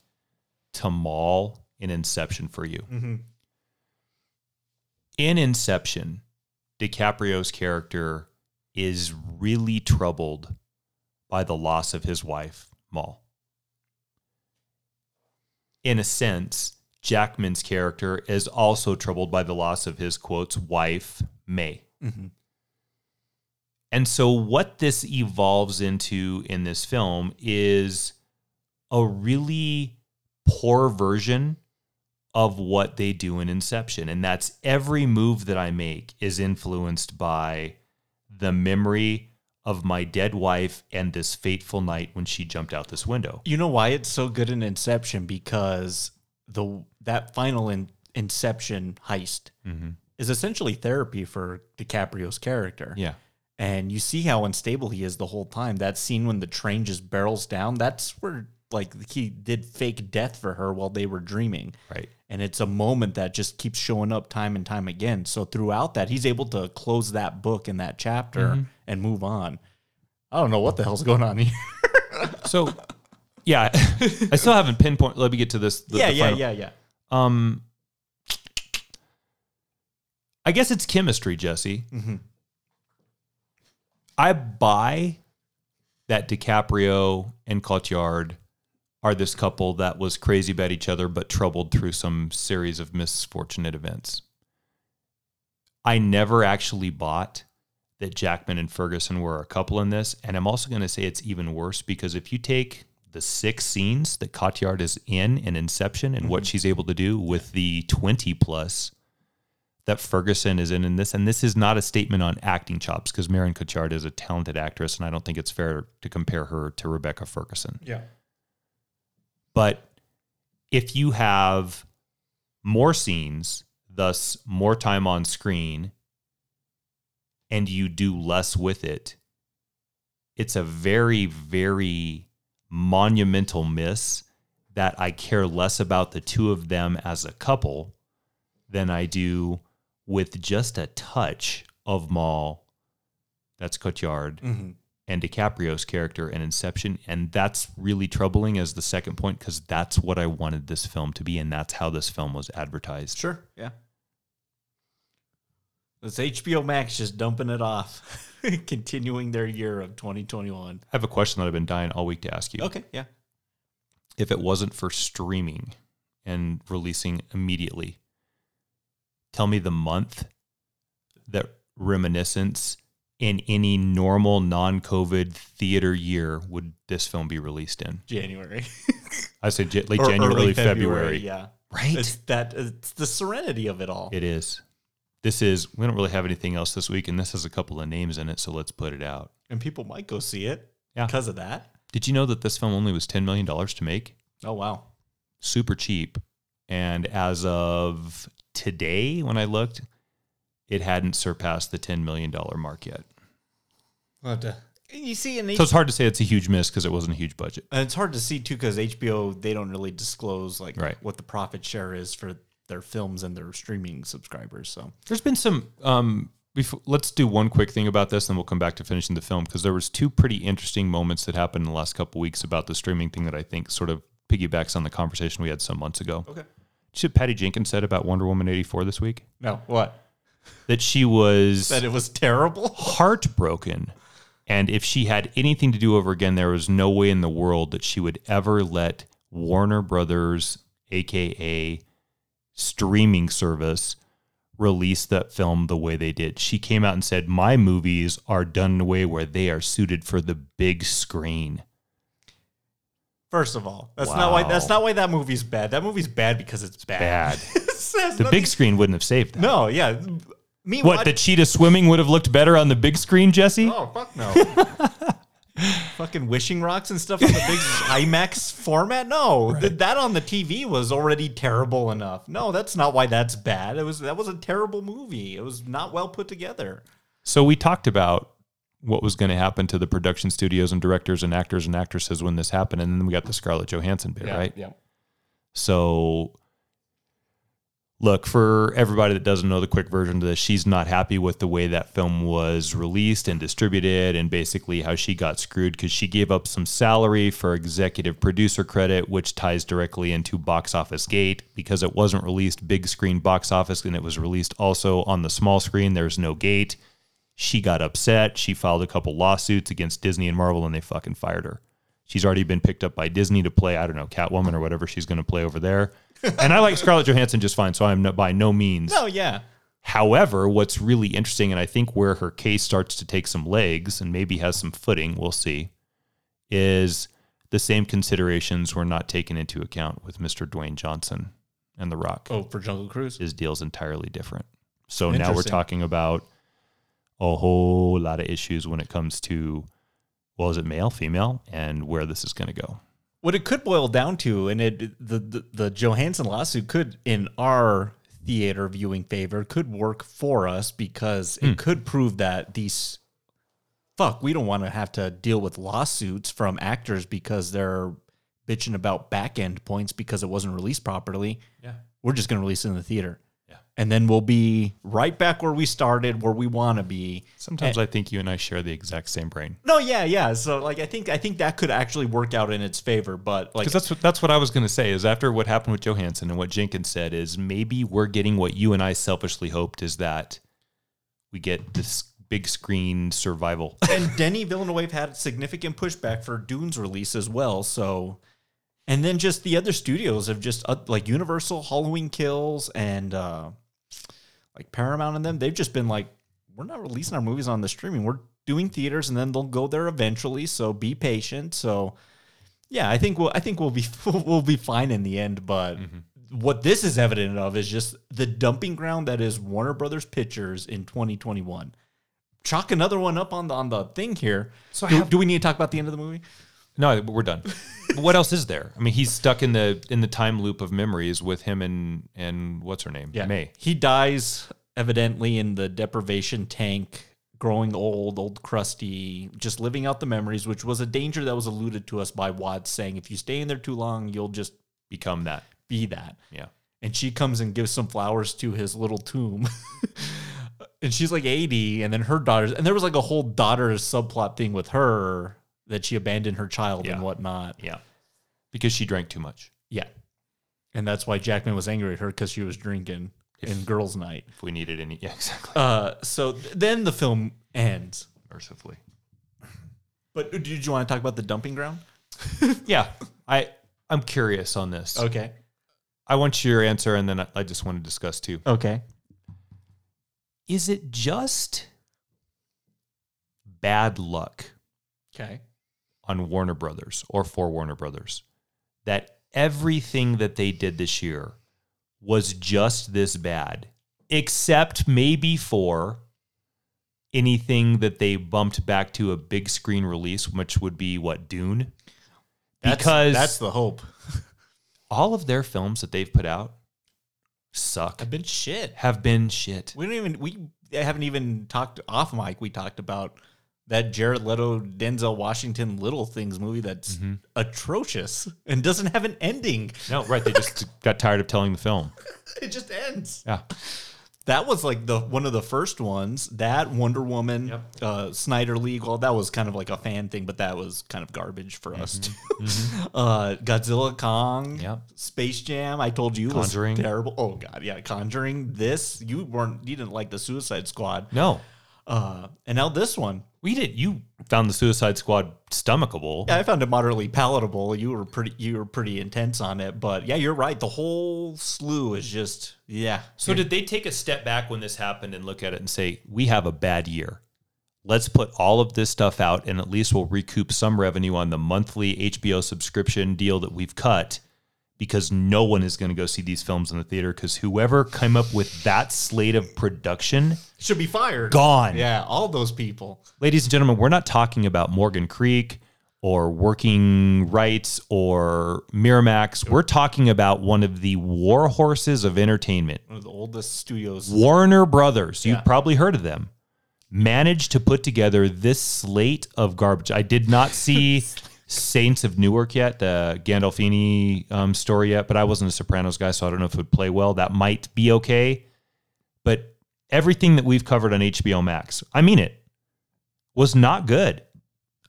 S1: to Mal in Inception for you.
S3: Mm-hmm.
S1: In Inception, DiCaprio's character is really troubled by the loss of his wife, Mal. In a sense, Jackman's character is also troubled by the loss of his quotes wife, Mae.
S3: Mm-hmm.
S1: And so, what this evolves into in this film is a really poor version of what they do in Inception. And that's every move that I make is influenced by the memory of my dead wife and this fateful night when she jumped out this window.
S3: You know why it's so good in Inception? Because the that final in, Inception heist mm-hmm. is essentially therapy for DiCaprio's character.
S1: Yeah.
S3: And you see how unstable he is the whole time. That scene when the train just barrels down, that's where like he did fake death for her while they were dreaming.
S1: Right.
S3: And it's a moment that just keeps showing up time and time again. So throughout that, he's able to close that book in that chapter and move on. I don't know what the hell's going on here.
S1: So, yeah, I still haven't pinpoint. Let me get to this. the-
S3: yeah,
S1: the
S3: yeah,
S1: final-
S3: yeah, yeah.
S1: Um, I guess it's chemistry, Jesse. Mm-hmm. I buy that DiCaprio and Cotillard are this couple that was crazy about each other but troubled through some series of misfortunate events. I never actually bought that Jackman and Ferguson were a couple in this, and I'm also going to say it's even worse because if you take the six scenes that Cotillard is in in Inception and what mm-hmm. she's able to do with the 20 plus that Ferguson is in in this, and this is not a statement on acting chops because Marion Cotillard is a talented actress, and I don't think it's fair to compare her to Rebecca Ferguson.
S3: Yeah.
S1: But if you have more scenes, thus more time on screen, and you do less with it, it's a very, very monumental miss that I care less about the two of them as a couple than I do with just a touch of Mal. That's Cotillard
S3: Mm-hmm.
S1: And DiCaprio's character in Inception. And that's really troubling as the second point because that's what I wanted this film to be. And that's how this film was advertised.
S3: Sure. Yeah. It's HBO Max just dumping it off, continuing their year of 2021.
S1: I have a question that I've been dying all week to ask you.
S3: Okay, yeah.
S1: If it wasn't for streaming and releasing immediately, tell me the month that Reminiscence in any normal non-COVID theater year would this film be released in?
S3: January.
S1: I say j- late
S3: Or
S1: January, early February.
S3: February. Yeah.
S1: Right?
S3: It's that it's the serenity of it all.
S1: It is. This is. We don't really have anything else this week, and this has a couple of names in it, so let's put it out.
S3: and people might go see it
S1: Yeah.
S3: because of that.
S1: Did you know that this film only was ten million dollars to make?
S3: Oh wow.
S1: Super cheap, and as of today, when I looked, it hadn't surpassed the ten million dollar mark yet.
S3: You see, and
S1: So it's hard to say it's a huge miss because it wasn't a huge budget.
S3: And it's hard to see too because HBO they don't really disclose like
S1: Right.
S3: what the profit share is for their films and their streaming subscribers. So
S1: There's been some. Um, before, let's do one quick thing about this, and we'll come back to finishing the film because there was two pretty interesting moments that happened in the last couple weeks about the streaming thing that I think sort of piggybacks on the conversation we had some months ago.
S3: okay,
S1: Did what Patty Jenkins said about Wonder Woman eighty four this week?
S3: no, what
S1: That she was
S3: that it was terrible.
S1: heartbroken, and if she had anything to do over again, there was no way in the world that she would ever let Warner Brothers, aka streaming service, release that film the way they did. She came out and said, "My movies are done in a way where they are suited for the big screen."
S3: First of all, that's not why that's not why that movie's bad. That movie's bad because it's bad.
S1: Bad.
S3: It
S1: The
S3: nothing-
S1: big screen wouldn't have saved that.
S3: no, yeah. Me
S1: What,
S3: watch-
S1: the cheetah swimming would have looked better on the big screen, Jesse?
S3: Oh fuck no. Fucking wishing rocks and stuff on the big IMAX format. No, th- that on the TV was already terrible enough. No, that's not why that's bad. It was that was a terrible movie. It was not well put together.
S1: So we talked about what was going to happen to the production studios and directors and actors and actresses when this happened, and then we got the Scarlett Johansson bit, right?
S3: Yeah.
S1: So, look for everybody that doesn't know the quick version of this. She's not happy with the way that film was released and distributed, and basically how she got screwed because she gave up some salary for executive producer credit, which ties directly into Box Office Gate because it wasn't released big screen box office and it was released also on the small screen. There's no gate. She got upset. She filed a couple lawsuits against Disney and Marvel, and they fucking fired her. She's already been picked up by Disney to play, I don't know, Catwoman or whatever she's going to play over there. And I like Scarlett Johansson just fine, so I'm no, by no means.
S3: No, yeah.
S1: However, what's really interesting, and I think where her case starts to take some legs and maybe has some footing, we'll see, is the same considerations were not taken into account with Mr. Dwayne Johnson and The Rock
S3: Oh, for Jungle Cruise.
S1: his deal's entirely different. So now we're talking about a whole lot of issues when it comes to well, is it male, female, and where this is going to go.
S3: What it could boil down to, and it the, the the Johansson lawsuit could, in our theater viewing favor, could work for us because it hmm. could prove that these fuck we don't want to have to deal with lawsuits from actors because they're bitching about back end points because it wasn't released properly.
S1: Yeah.
S3: We're just gonna release it in the theater. And then we'll be right back where we started, where we want to be.
S1: Sometimes I think you and I share the exact same brain.
S3: No, yeah, yeah. So like, I think I think that could actually work out in its favor. But like,
S1: that's what that's what I was going to say. Is after what happened with Johansson and what Jenkins said is maybe we're getting what you and I selfishly hoped is that we get this big screen survival.
S3: and Denis Villeneuve had significant pushback for Dune's release as well. So, and then just the other studios have just uh, like Universal, Halloween Kills, and uh, like Paramount and them. They've just been like, we're not releasing our movies on the streaming. We're doing theaters, and then they'll go there eventually. So be patient. So, yeah, I think we'll I think we'll be we'll be fine in the end. But mm-hmm. what this is evident of is just the dumping ground that is Warner Brothers Pictures in 2021 chalk another one up on the on the thing here.
S1: So
S3: do,
S1: have-
S3: do we need to talk about the end of the movie?
S1: No, we're done. What else is there? I mean, he's stuck in the in the time loop of memories with him and and what's her name? Yeah. Mae.
S3: He dies evidently in the deprivation tank, growing old, old crusty, just living out the memories, which was a danger that was alluded to us by Watts saying if you stay in there too long, you'll just
S1: Become that.
S3: be that.
S1: Yeah.
S3: And she comes and gives some flowers to his little tomb. and she's like 80, and then her daughters, and there was like a whole daughter subplot thing with her that she abandoned her child
S1: Yeah.
S3: and whatnot.
S1: Yeah. Because she drank too much.
S3: Yeah. And that's why Jackman was angry at her because she was drinking. in Girls' Night.
S1: If we needed any, yeah, exactly.
S3: Uh, so th- then the film ends.
S1: Mercifully.
S3: But did you want to talk about the dumping ground?
S1: Yeah, I I'm curious on this.
S3: Okay.
S1: I want your answer, and then I, I just want to discuss too.
S3: Okay.
S1: Is it just bad luck
S3: Okay.
S1: On Warner Brothers or for Warner Brothers that everything that they did this year was just this bad, except maybe for anything that they bumped back to a big screen release, which would be what Dune. because
S3: that's the hope.
S1: all of their films that they've put out suck,
S3: I've been shit.
S1: have been shit.
S3: We don't even we haven't even talked off mic. We talked about that Jared Leto Denzel Washington Little Things movie that's atrocious and doesn't have an ending.
S1: No, right. They just got tired of telling the film.
S3: It just ends.
S1: Yeah.
S3: That was like the one of the first ones. That Wonder Woman,
S1: Yep.
S3: uh, Snyder League. Well, that was kind of like a fan thing, but that was kind of garbage for us too. uh, Godzilla Kong,
S1: Yep.
S3: Space Jam. I told you
S1: Conjuring.
S3: was terrible. Oh god, yeah, Conjuring. This you weren't. You didn't like the Suicide Squad.
S1: No,
S3: Uh, and now this one.
S1: We did. You found the Suicide Squad stomachable.
S3: Yeah, I found it moderately palatable. You were pretty. You were pretty intense on it, but yeah, you're right. The whole slew is just yeah.
S1: So did they take a step back when this happened and look at it and say, "We have a bad year. Let's put all of this stuff out, and at least we'll recoup some revenue on the monthly HBO subscription deal that we've cut." Because no one is going to go see these films in the theater. Because whoever came up with that slate of production,
S3: should be fired.
S1: gone.
S3: Yeah, all those people.
S1: ladies and gentlemen, we're not talking about Morgan Creek or Working Rights or Miramax. We're talking about one of the war horses of entertainment.
S3: One of the oldest studios.
S1: Warner Brothers, you've
S3: Yeah.
S1: probably heard of them, managed to put together this slate of garbage. I did not see Saints of Newark yet, the Gandolfini um, story yet, but I wasn't a Sopranos guy, so I don't know if it would play well. That might be okay. But everything that we've covered on HBO Max, I mean it, was not good.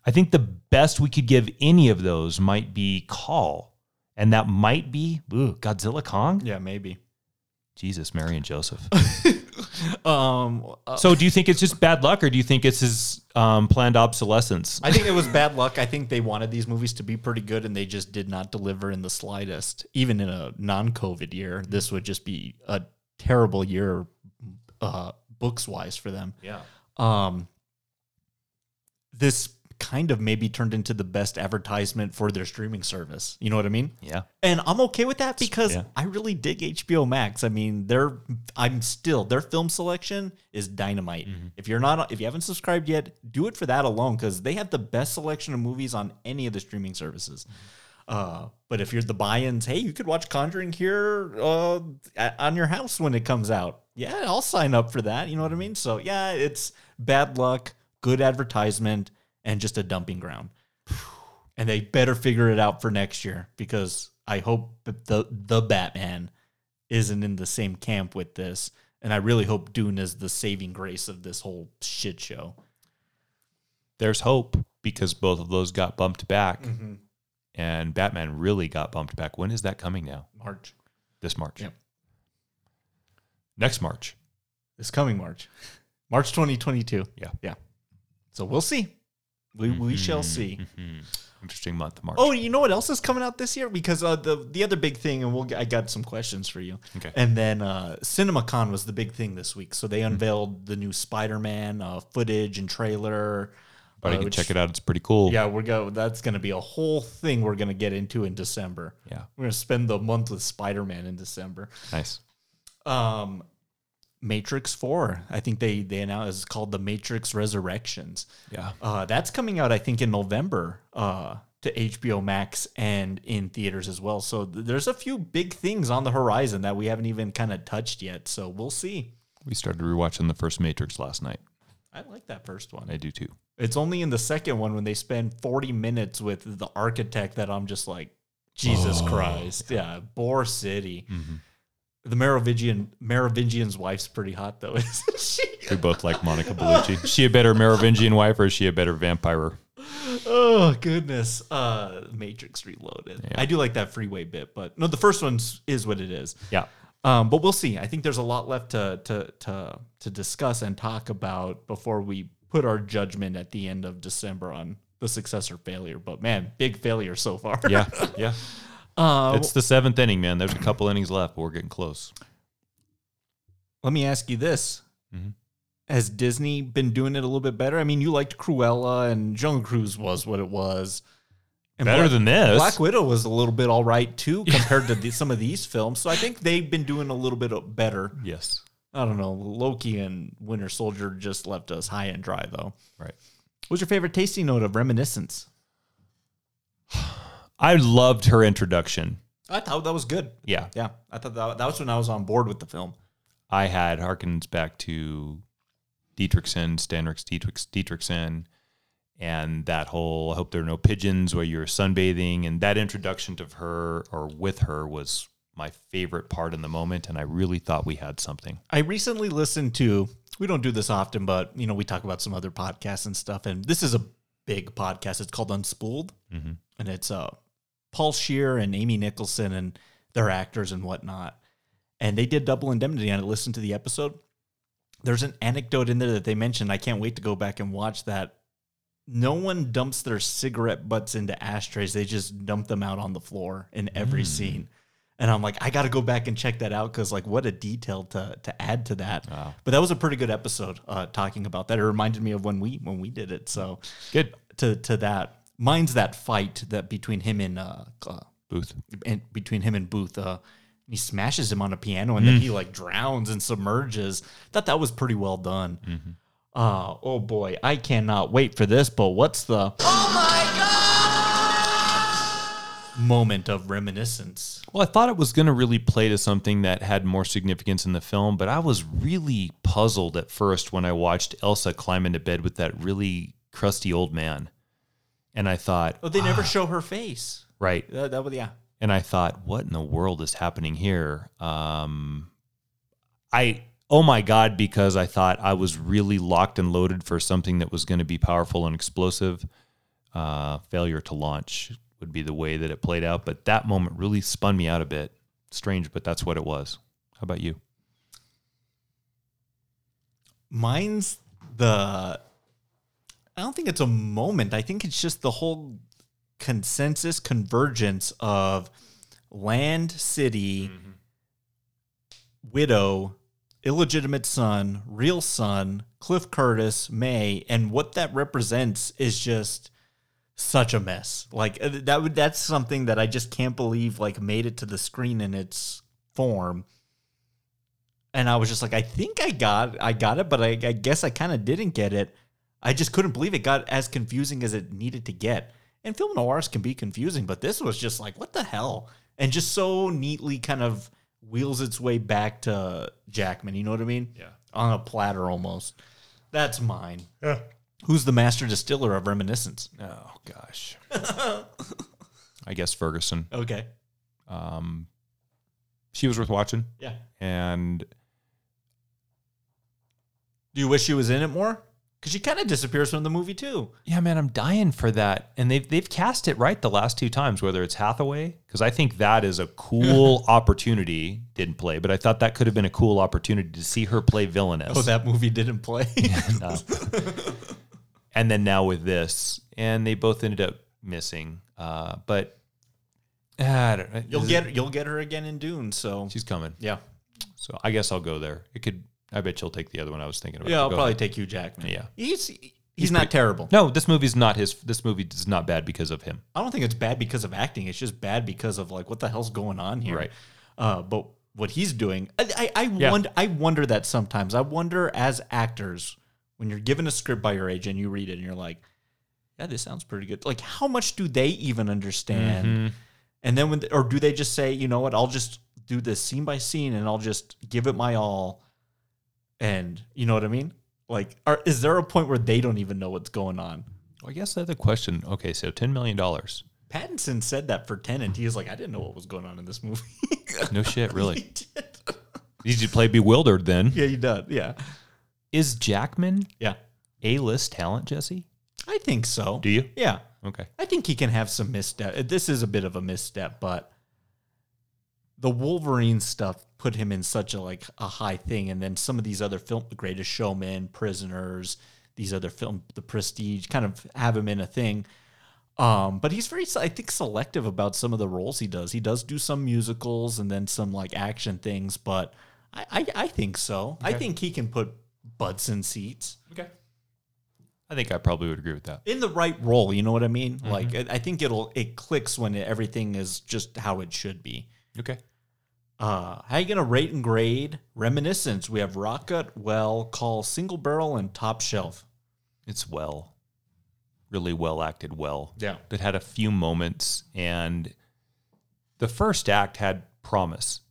S1: I think the best we could give any of those might be Call, and that might be ooh, Godzilla Kong.
S3: Yeah, maybe.
S1: Jesus, Mary and Joseph.
S3: Um, uh,
S1: So, do you think it's just bad luck, or do you think it's his um, planned obsolescence?
S3: I think it was bad luck. I think they wanted these movies to be pretty good, and they just did not deliver in the slightest. Even in a non-COVID year, this would just be a terrible year, uh, books wise for them.
S1: yeah,
S3: Um, this kind of maybe turned into the best advertisement for their streaming service. You know what I mean?
S1: yeah,
S3: And I'm okay with that because
S1: Yeah.
S3: I really dig HBO Max. I mean, their I'm still their film selection is dynamite. If you're not if you haven't subscribed yet, do it for that alone because they have the best selection of movies on any of the streaming services. Uh, but if you're the buy-ins, hey, you could watch Conjuring here uh, at, on your house when it comes out. Yeah, I'll sign up for that. You know what I mean? So yeah, it's bad luck, good advertisement, and just a dumping ground and they better figure it out for next year because I hope that the the Batman isn't in the same camp with this, and I really hope Dune is the saving grace of this whole shit show.
S1: there's hope because both of those got bumped back,
S3: Mm-hmm.
S1: and Batman really got bumped back. When is that coming now?
S3: March,
S1: This March.
S3: Yep.
S1: Next March.
S3: this coming March, March 2022.
S1: Yeah.
S3: yeah. So we'll see. We we shall
S1: Mm-hmm.
S3: see.
S1: Interesting month, March.
S3: Oh, you know what else is coming out this year? Because uh, the the other big thing, and we'll I got some questions for you.
S1: Okay.
S3: And then uh, CinemaCon was the big thing this week, so they
S1: Mm-hmm.
S3: unveiled the new Spider-Man uh, footage and trailer.
S1: but I
S3: uh,
S1: can
S3: which-
S1: check it out. It's pretty cool.
S3: Yeah, we're go. That's going to be a whole thing we're going to get into in December.
S1: Yeah.
S3: We're going to spend the month with Spider-Man in December.
S1: Nice.
S3: Um, Matrix Four. I think they they announced it's called the Matrix Resurrections.
S1: Yeah.
S3: Uh, that's coming out, I think, in November uh, to HBO Max and in theaters as well. So th- there's a few big things on the horizon that we haven't even kind of touched yet. So we'll see.
S1: We started rewatching the first Matrix last night.
S3: I like that first one.
S1: I do too.
S3: It's only in the second one when they spend 40 minutes with the architect that I'm just like, Jesus Christ. Yeah, Bore City. The Merovingian Merovingian's wife's pretty hot though, isn't she?
S1: We both like Monica Bellucci. Is she a better Merovingian wife or is she a better vampire?
S3: Oh goodness. Uh Matrix Reloaded.
S1: Yeah.
S3: I do like that freeway bit, but no, the first one is what it is.
S1: Yeah.
S3: Um, but we'll see. I think there's a lot left to to to to discuss and talk about before we put our judgment at the end of December on the success or failure. But man, big failure so far.
S1: Yeah, yeah.
S3: Uh,
S1: It's the seventh inning, man. There's a couple innings left, but we're getting close.
S3: let me ask you this: Has Disney been doing it a little bit better? I mean, you liked Cruella, and Jungle Cruise was what it was. And
S1: Better
S3: Black-
S1: than this.
S3: Black Widow was a little bit all right too compared to the, some of these films. So I think they've been doing a little bit better.
S1: Yes.
S3: I don't know. Loki and Winter Soldier just left us high and dry, though.
S1: Right.
S3: What's your favorite tasting note of reminiscence?
S1: I loved her introduction.
S3: I thought that was good.
S1: Yeah.
S3: Yeah, I thought that, that was when I was on board with the film.
S1: I had harkens back to Dietrichson, Stanwyck's Dietrich, Dietrichson, and that whole I hope there are no pigeons where you're sunbathing. And that introduction to her or with her was my favorite part in the moment. And I really thought we had something.
S3: I recently listened to. We don't do this often, but you know we talk about some other podcasts and stuff. And this is a big podcast. It's called Unspooled, and it's uh Paul Scheer and Amy Nicholson and their actors and whatnot. And they did Double Indemnity, and I listened to the episode. There's an anecdote in there that they mentioned. I can't wait to go back and watch that. No one dumps their cigarette butts into ashtrays. They just dump them out on the floor in every scene. And I'm like, I got to go back and check that out because, like, what a detail to to add to that. But that was a pretty good episode uh, talking about that. It reminded me of when we when we did it. So
S1: Good.
S3: to to that, mine's that fight that between him and uh, uh
S1: Boothe.
S3: and between him and Boothe. Uh, he smashes him on a piano and then he like drowns and submerges. Thought that was pretty well done. Uh, oh boy, I cannot wait for this. But what's the moment of reminiscence?
S1: Well, I thought it was going to really play to something that had more significance in the film, but I was really puzzled at first when I watched Elsa climb into bed with that really crusty old man. And I thought,
S3: Oh, they never show her face.
S1: right.
S3: That, that was yeah.
S1: And I thought, what in the world is happening here? Um, I, oh my God, because I thought I was really locked and loaded for something that was going to be powerful and explosive. Uh, failure to launch would be the way that it played out. But that moment really spun me out a bit. Strange, but that's what it was. How about you?
S3: Mine's the. I don't think it's a moment. I think it's just the whole consensus convergence of land, city, widow, illegitimate son, real son, Cliff Curtis, Mae, and what that represents is just such a mess. Like uh, that would that's something that I just can't believe like made it to the screen in its form. And I was just like, I think I got I got it, but I, I guess I kind of didn't get it. I just couldn't believe it got as confusing as it needed to get. And film noirs can be confusing, but this was just like, what the hell? And just so neatly kind of wheels its way back to Jackman. You know what I mean?
S1: Yeah.
S3: On a platter almost. That's mine. Yeah. Who's the master distiller of reminiscence?
S1: Oh, gosh. I guess Ferguson.
S3: Okay.
S1: Um, she was worth watching.
S3: Yeah.
S1: And
S3: Do you wish she was in it more? Because she kind of disappears from the movie too.
S1: Yeah, man, I'm dying for that. And they've they've cast it right the last two times, whether it's Hathaway, because I think that is a cool opportunity. Didn't play, but I thought that could have been a cool opportunity to see her play villainous.
S3: Oh, that movie didn't play.
S1: No. and then now with this, and they both ended up missing. Uh, but uh, I don't,
S3: you'll get you'll get her again in Dune. So
S1: she's coming.
S3: yeah,
S1: So I guess I'll go there. It could. I bet you'll take the other one I was thinking about.
S3: yeah. I'll
S1: Go
S3: probably
S1: ahead.
S3: take Hugh Jackman.
S1: Yeah.
S3: he's he's, not terrible.
S1: No, this movie's not his. This movie is not bad because of him.
S3: I don't think it's bad because of acting. It's just bad because of like what the hell's going on here.
S1: Right.
S3: Uh, but what he's doing, I I, I
S1: Yeah.
S3: wonder I wonder that sometimes. I wonder as actors when you're given a script by your agent, you read it and you're like, yeah, this sounds pretty good. Like, how much do they even understand?
S1: Mm-hmm.
S3: And then when, or do they just say, you know what, I'll just do this scene by scene and I'll just give it my all. And you know what I mean? Like, are, is there a point where they don't even know what's going on?
S1: Well, I guess that's the question. Okay, so ten million dollars.
S3: Pattinson said that for Tenet. He was like, I didn't know what was going on in this movie.
S1: No shit,
S3: He
S1: really.
S3: did.
S1: Did you play Bewildered then?
S3: yeah, you did. Yeah.
S1: Is Jackman
S3: Yeah.
S1: a list talent, Jesse?
S3: I think so.
S1: Do you?
S3: Yeah.
S1: Okay.
S3: I think he can have some misstep. This is a bit of a misstep, but the Wolverine stuff put him in such a like a high thing, and then some of these other film, The Greatest Showman, Prisoners, these other film, The Prestige, kind of have him in a thing. Um, but he's very, I think, selective about some of the roles he does. He does do some musicals and then some like action things, but I, I, I think so. I think he can put butts in seats
S1: Okay. I think I probably would agree with that.
S3: in the right role. You know what I mean? Like I, I think it'll it clicks when it, everything is just how it should be.
S1: Okay.
S3: Uh, how you gonna rate and grade Reminiscence? We have Rocket, Well, Call, Single Barrel, and Top Shelf.
S1: It's well, really well acted, well.
S3: Yeah.
S1: That had a few moments, and the first act had promise.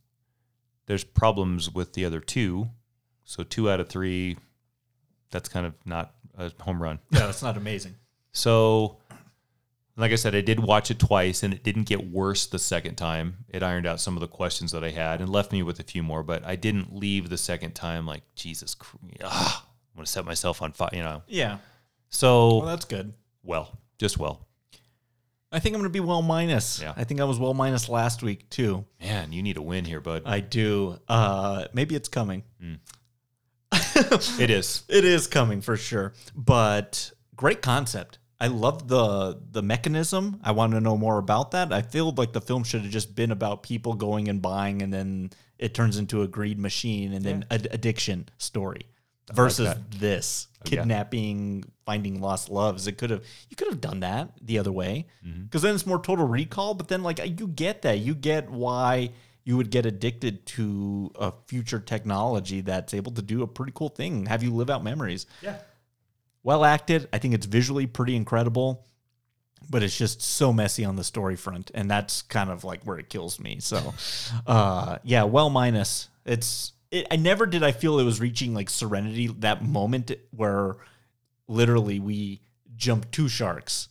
S1: There's problems with the other two, so two out of three. That's kind of not a home run.
S3: Yeah, that's not amazing.
S1: So, like I said, I did watch it twice, and it didn't get worse the second time. It ironed out some of the questions that I had and left me with a few more. But I didn't leave the second time like Jesus. Christ, ah, I'm gonna set myself on fire. You know.
S3: Yeah,
S1: So
S3: well, that's good.
S1: well, just well.
S3: I think I'm gonna be well minus.
S1: Yeah.
S3: I think I was well minus last week too.
S1: Man, you need a win here, bud.
S3: I do. Uh, maybe it's coming.
S1: it is.
S3: It is coming for sure. But great concept. I love the the mechanism. I want to know more about that. I feel like the film should have just been about people going and buying, and then it turns into a greed machine, and then ad- addiction story. Versus this
S1: yeah.
S3: kidnapping, finding lost loves. It could have you could have done that the other way,
S1: Mm-hmm.
S3: because then it's more total recall. But then like you get that, you get why you would get addicted to a future technology that's able to do a pretty cool thing, have you live out memories
S1: Yeah.
S3: Well acted. I think it's visually pretty incredible, but it's just so messy on the story front, and that's kind of like where it kills me. So, uh, yeah, well minus. It's it, I never did I feel it was reaching like serenity that moment where literally we jump two sharks.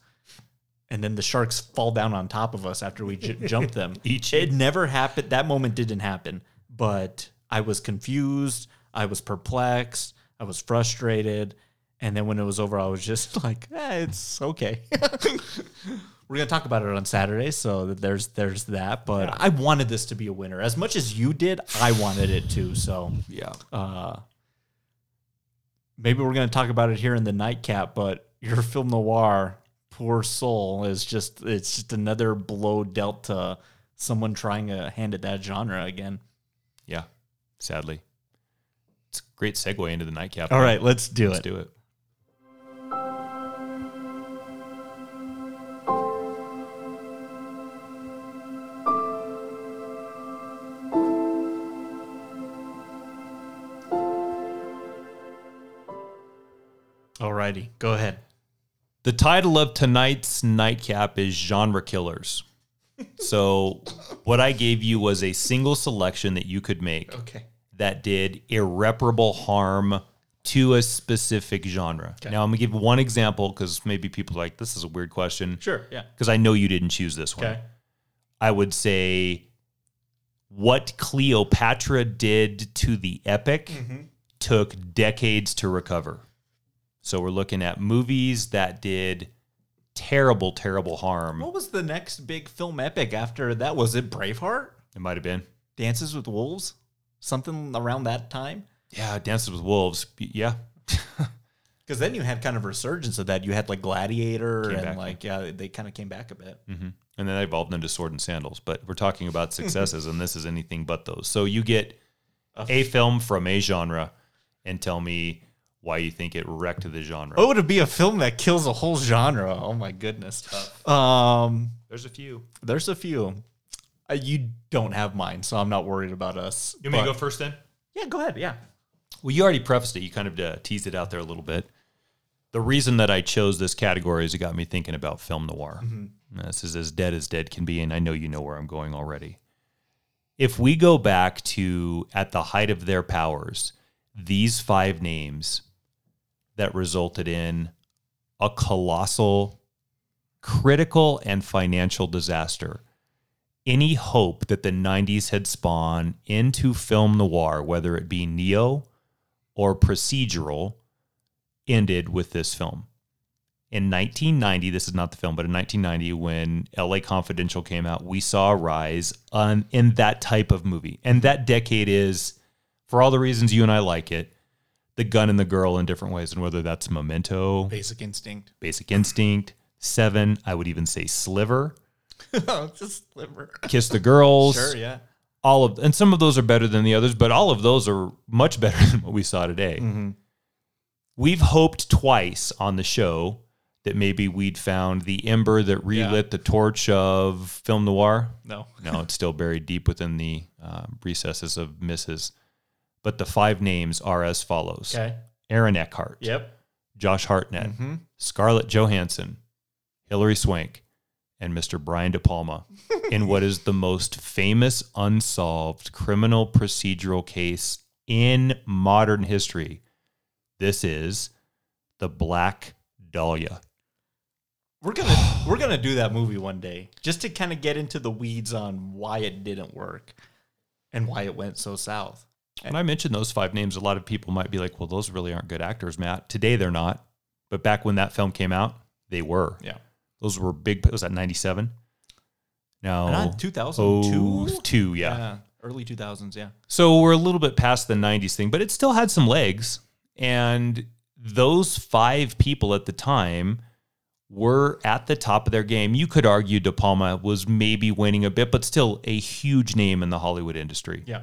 S3: And then the sharks fall down on top of us after we j- jump them.
S1: Each-
S3: it never happened. That moment didn't happen. But I was confused. I was perplexed. I was frustrated. And then when it was over, I was just like, eh, it's okay. We're gonna talk about it on Saturday, so there's there's that. But I wanted this to be a winner as much as you did. I wanted it to. So
S1: Yeah.
S3: uh, maybe we're gonna talk about it here in the nightcap. But your film noir, poor soul, is just it's just another blow dealt to someone trying to hand it that genre again.
S1: Yeah. Sadly. It's a great segue into the nightcap.
S3: All right, let's do it.
S1: Let's
S3: it.
S1: do it.
S3: Alrighty, go ahead.
S1: The title of tonight's nightcap is Genre Killers. So, what I gave you was a single selection that you could make
S3: Okay.
S1: that did irreparable harm to a specific genre. Now, I'm going to give one example because maybe people are like, this is a weird question.
S3: Sure. Yeah.
S1: Because I know you didn't choose this one.
S3: Okay.
S1: I would say what Cleopatra did to the epic mm-hmm. took decades to recover. So we're looking at movies that did terrible, terrible harm.
S3: What was the next big film epic after that? Was it Braveheart?
S1: It might have been.
S3: Dances with Wolves? Something around that time?
S1: Yeah, Dances with Wolves. Yeah.
S3: Because then you had kind of a resurgence of that. You had like Gladiator
S1: Came
S3: and like yeah, they kind of came back a bit.
S1: hmm And then they evolved into Sword and Sandals. But we're talking about successes, and this is anything but those. So you get a film from a genre and tell me why you think it wrecked the genre.
S3: Oh, to be a film that kills a whole genre. Oh my goodness. Um,
S1: There's a few.
S3: there's a few. Uh, you don't have mine, so I'm not worried about us.
S1: You want me to go first then?
S3: Yeah, go ahead. Yeah.
S1: Well, you already prefaced it. You kind of uh, teased it out there a little bit. The reason that I chose this category is it got me thinking about film noir. Now, This is as dead as dead can be, and I know you know where I'm going already. If we go back to at the height of their powers, these five names that resulted in a colossal, critical, and financial disaster. Any hope that the 90s had spawned into film noir, whether it be neo or procedural, ended with this film. In 1990, this is not the film, but in 1990, when LA Confidential came out, we saw a rise on, in that type of movie. And that decade is, for all the reasons you and I like it, the gun and the girl in different ways. And whether that's Memento,
S3: Basic Instinct.
S1: Basic Instinct, Seven, I would even say Sliver,
S3: Just sliver.
S1: Kiss the Girls.
S3: Sure, yeah.
S1: all of and some of those are better than the others, but all of those are much better than what we saw today.
S3: Mm-hmm.
S1: We've hoped twice on the show that maybe we'd found the ember that relit the torch of film noir.
S3: No.
S1: No, it's still buried deep within the uh, recesses of misses. But the five names are as follows:
S3: Okay.
S1: Aaron Eckhart,
S3: Yep.
S1: Josh Hartnett,
S3: Mm-hmm.
S1: Scarlett Johansson, Hilary Swank, and Mr. Brian De Palma in what is the most famous unsolved criminal procedural case in modern history. This is the Black Dahlia.
S3: We're gonna we're gonna do that movie one day just to kind of get into the weeds on why it didn't work and why it went so south.
S1: When I mention those five names, a lot of people might be like, well, those really aren't good actors, Matt. Today they're not. But back when that film came out, they were.
S3: Yeah.
S1: Those were big. Was that 97? No.
S3: Not 2002?
S1: Oh, two, yeah.
S3: Early 2000s, yeah.
S1: So we're a little bit past the 90s thing, but it still had some legs. And those five people at the time were at the top of their game. You could argue De Palma was maybe winning a bit, but still a huge name in the Hollywood industry.
S3: Yeah.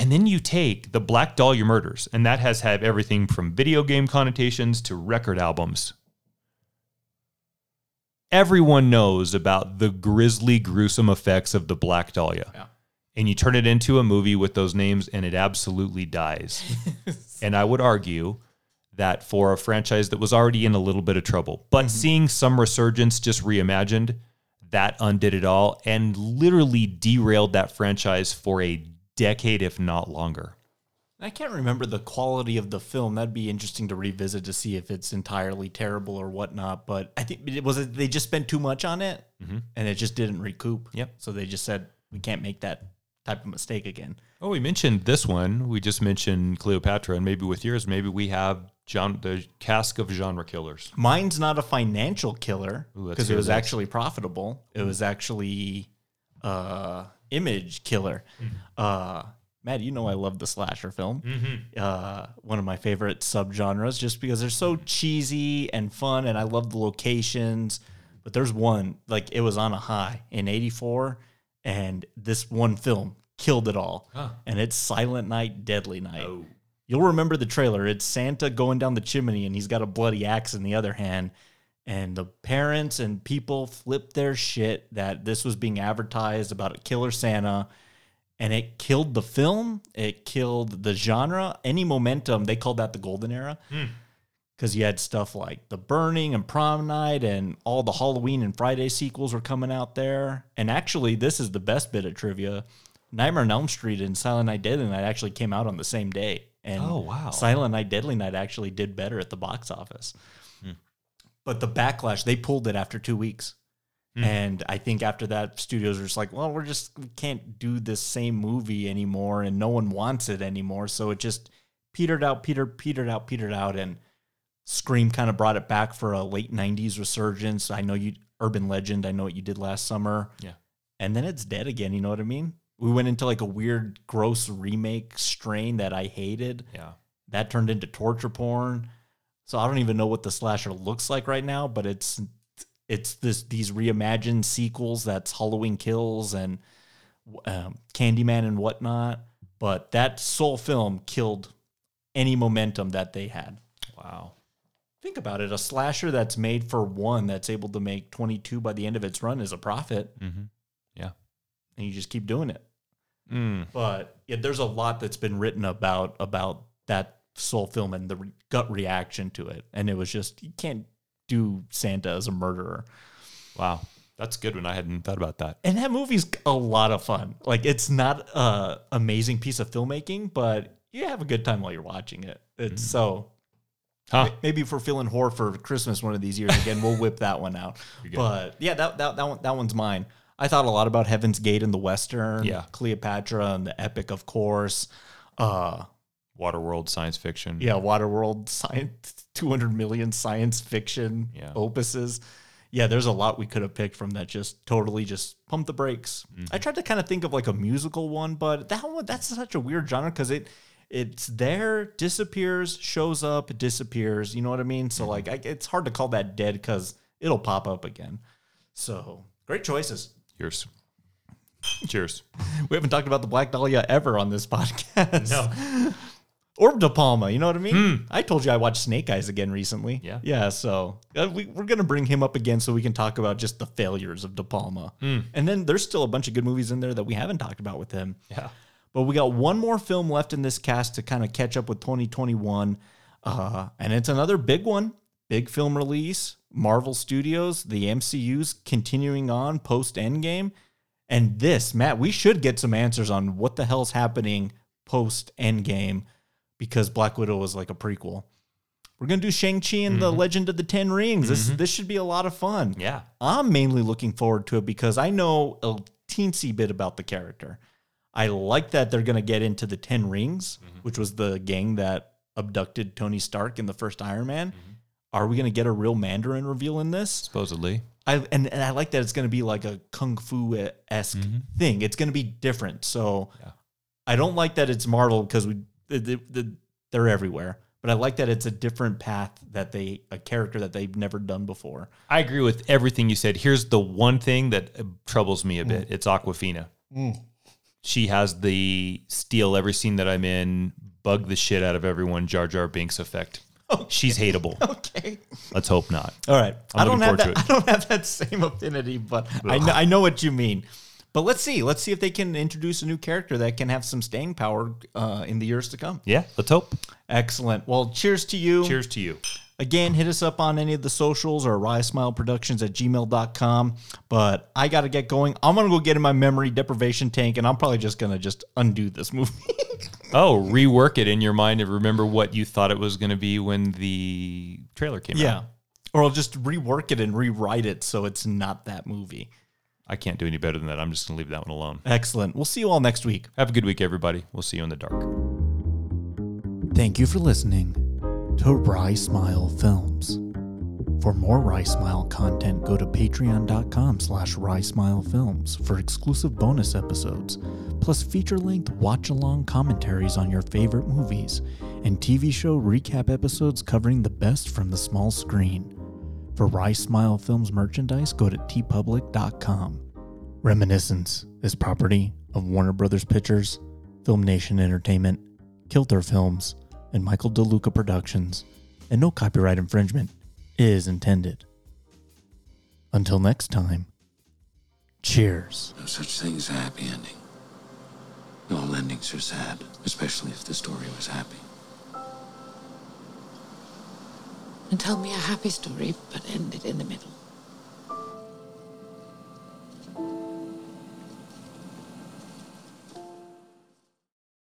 S1: And then you take the Black Dahlia murders, and that has had everything from video game connotations to record albums. Everyone knows about the grisly, gruesome effects of the Black Dahlia.
S3: Yeah.
S1: And you turn it into a movie with those names, and it absolutely dies. and I would argue that for a franchise that was already in a little bit of trouble, but mm-hmm. seeing some resurgence just reimagined, that undid it all and literally derailed that franchise for a decade, if not longer.
S3: I can't remember the quality of the film. That'd be interesting to revisit to see if it's entirely terrible or whatnot. But I think it was they just spent too much on it, and it just didn't recoup.
S1: Yep.
S3: So they just said we can't make that type of mistake again.
S1: Oh, we mentioned this one. We just mentioned Cleopatra, and maybe with yours, maybe we have John the cask of genre killers.
S3: Mine's not a financial killer because it was
S1: this.
S3: actually profitable. It was actually uh image killer. Uh Matt, you know I love the slasher film. Uh one of my favorite subgenres just because they're so cheesy and fun and I love the locations. But there's one like it was on a high in 84 and this one film killed it all. And it's Silent Night Deadly Night. You'll remember the trailer. It's Santa going down the chimney and he's got a bloody axe in the other hand. And the parents and people flipped their shit that this was being advertised about a killer Santa. And it killed the film. It killed the genre. Any momentum, they called that the golden era. Hmm. Because you had stuff like The Burning and Prom Night and all the Halloween and Friday sequels were coming out there. And actually, this is the best bit of trivia. Nightmare on Elm Street and Silent Night Deadly Night actually came out on the same day. And
S1: Oh, wow.
S3: Silent Night Deadly Night actually did better at the box office. But the backlash, they pulled it after two weeks.
S1: Hmm.
S3: And I think after that, studios were just like, well, we're just, we can't do this same movie anymore and no one wants it anymore. So it just petered out, petered, petered out, petered out. And Scream kind of brought it back for a late 90s resurgence. I know you, Urban Legend, I know what you did last summer.
S1: Yeah.
S3: And then it's dead again. You know what I mean? We went into like a weird, gross remake strain that I hated.
S1: Yeah.
S3: That turned into torture porn. So I don't even know what the slasher looks like right now, but it's it's this these reimagined sequels that's Halloween Kills and um, Candyman and whatnot. But that sole film killed any momentum that they had.
S1: Wow.
S3: Think about it. A slasher that's made for one that's able to make 22 by the end of its run is a profit.
S1: Mm-hmm. Yeah.
S3: And you just keep doing it.
S1: Mm.
S3: But yeah, there's a lot that's been written about about that soul film and the re- gut reaction to it. And it was just, you can't do Santa as a murderer.
S1: Wow. That's good one. I hadn't thought about that.
S3: And that movie's a lot of fun. Like it's not a amazing piece of filmmaking, but you have a good time while you're watching it. It's so
S1: Huh.
S3: maybe if we're feeling horror for Christmas one of these years again, we'll whip that one out. But yeah, that that that one that one's mine. I thought a lot about Heaven's Gate and the Western,
S1: Yeah.
S3: Cleopatra and the epic, of course. Uh,
S1: Waterworld science fiction.
S3: Yeah, Waterworld science, 200 million science fiction
S1: Yeah.
S3: opuses. Yeah, there's a lot we could have picked from that. Just totally just pump the brakes. I mm-hmm. tried to kind of think of like a musical one, but that one that's such a weird genre because it it's there, disappears, shows up, disappears. You know what I mean? So mm-hmm. like, I, it's hard to call that dead because it'll pop up again. So great choices.
S1: Cheers. Cheers.
S3: We haven't talked about the Black Dahlia ever on this podcast. No. Or De Palma, you know what I mean? I told you I watched Snake Eyes again recently.
S1: Yeah.
S3: Yeah, so uh, we, we're going to bring him up again so we can talk about just the failures of De Palma. And then there's still a bunch of good movies in there that we haven't talked about with him.
S1: Yeah.
S3: But we got one more film left in this cast to kind of catch up with 2021. Uh, and it's another big one, big film release. Marvel Studios, the MCU's continuing on post Endgame. And this, Matt, we should get some answers on what the hell's happening post Endgame because Black Widow was like a prequel. We're gonna do Shang-Chi and the mm-hmm. Legend of the Ten Rings. This mm-hmm. this should be a lot of fun.
S1: Yeah.
S3: I'm mainly looking forward to it because I know a teensy bit about the character. I like that they're going to get into the Ten Rings, mm-hmm. which was the gang that abducted Tony Stark in the first Iron Man. Are we going to get a real Mandarin reveal in this?
S1: Supposedly.
S3: I and, and I like that it's going to be like a kung fu esque thing. It's going to be different. So
S1: Yeah.
S3: I don't like that it's Marvel because we the, the, the, they're everywhere. But I like that it's a different path that they a character that they've never done before.
S1: I agree with everything you said. Here's the one thing that uh, troubles me a bit. It's Awkwafina. She has the steal every scene that I'm in, bug the shit out of everyone, Jar Jar Binks effect. She's hateable.
S3: Okay.
S1: Let's hope not.
S3: All right.
S1: I'm
S3: I don't
S1: looking
S3: have that. I don't have that same affinity, but I know, I know what you mean. But let's see. Let's see if they can introduce a new character that can have some staying power uh, in the years to come.
S1: Yeah, let's hope.
S3: Excellent. Well, cheers to you.
S1: Cheers to you.
S3: Again, hit us up on any of the socials or Rye Smile Productions at gmail.com. But I got to get going. I'm going to go get in my memory deprivation tank, and I'm probably just going to just undo this movie.
S1: Oh, rework it in your mind and remember what you thought it was going to be when the trailer came
S3: yeah.
S1: out. Yeah.
S3: Or I'll just rework it and rewrite it so it's not that movie.
S1: I can't do any better than that. I'm just going to leave that one alone.
S3: Excellent. We'll see you all next week.
S1: Have a good week, everybody. We'll see you in the dark.
S3: Thank you for listening to Rye Smile Films. For more Rye Smile content, go to patreon.com slash Films for exclusive bonus episodes, plus feature-length watch-along commentaries on your favorite movies, and TV show recap episodes covering the best from the small screen. For Rye Smile Films merchandise, go to teepublic.com. Reminiscence is property of Warner Brothers Pictures, FilmNation Entertainment, Kilter Films, and Michael DeLuca Productions, and no copyright infringement is intended. Until next time, cheers.
S2: No such thing as a happy ending. All endings are sad, especially if the story was happy.
S4: And tell me a happy story, but end it in the middle.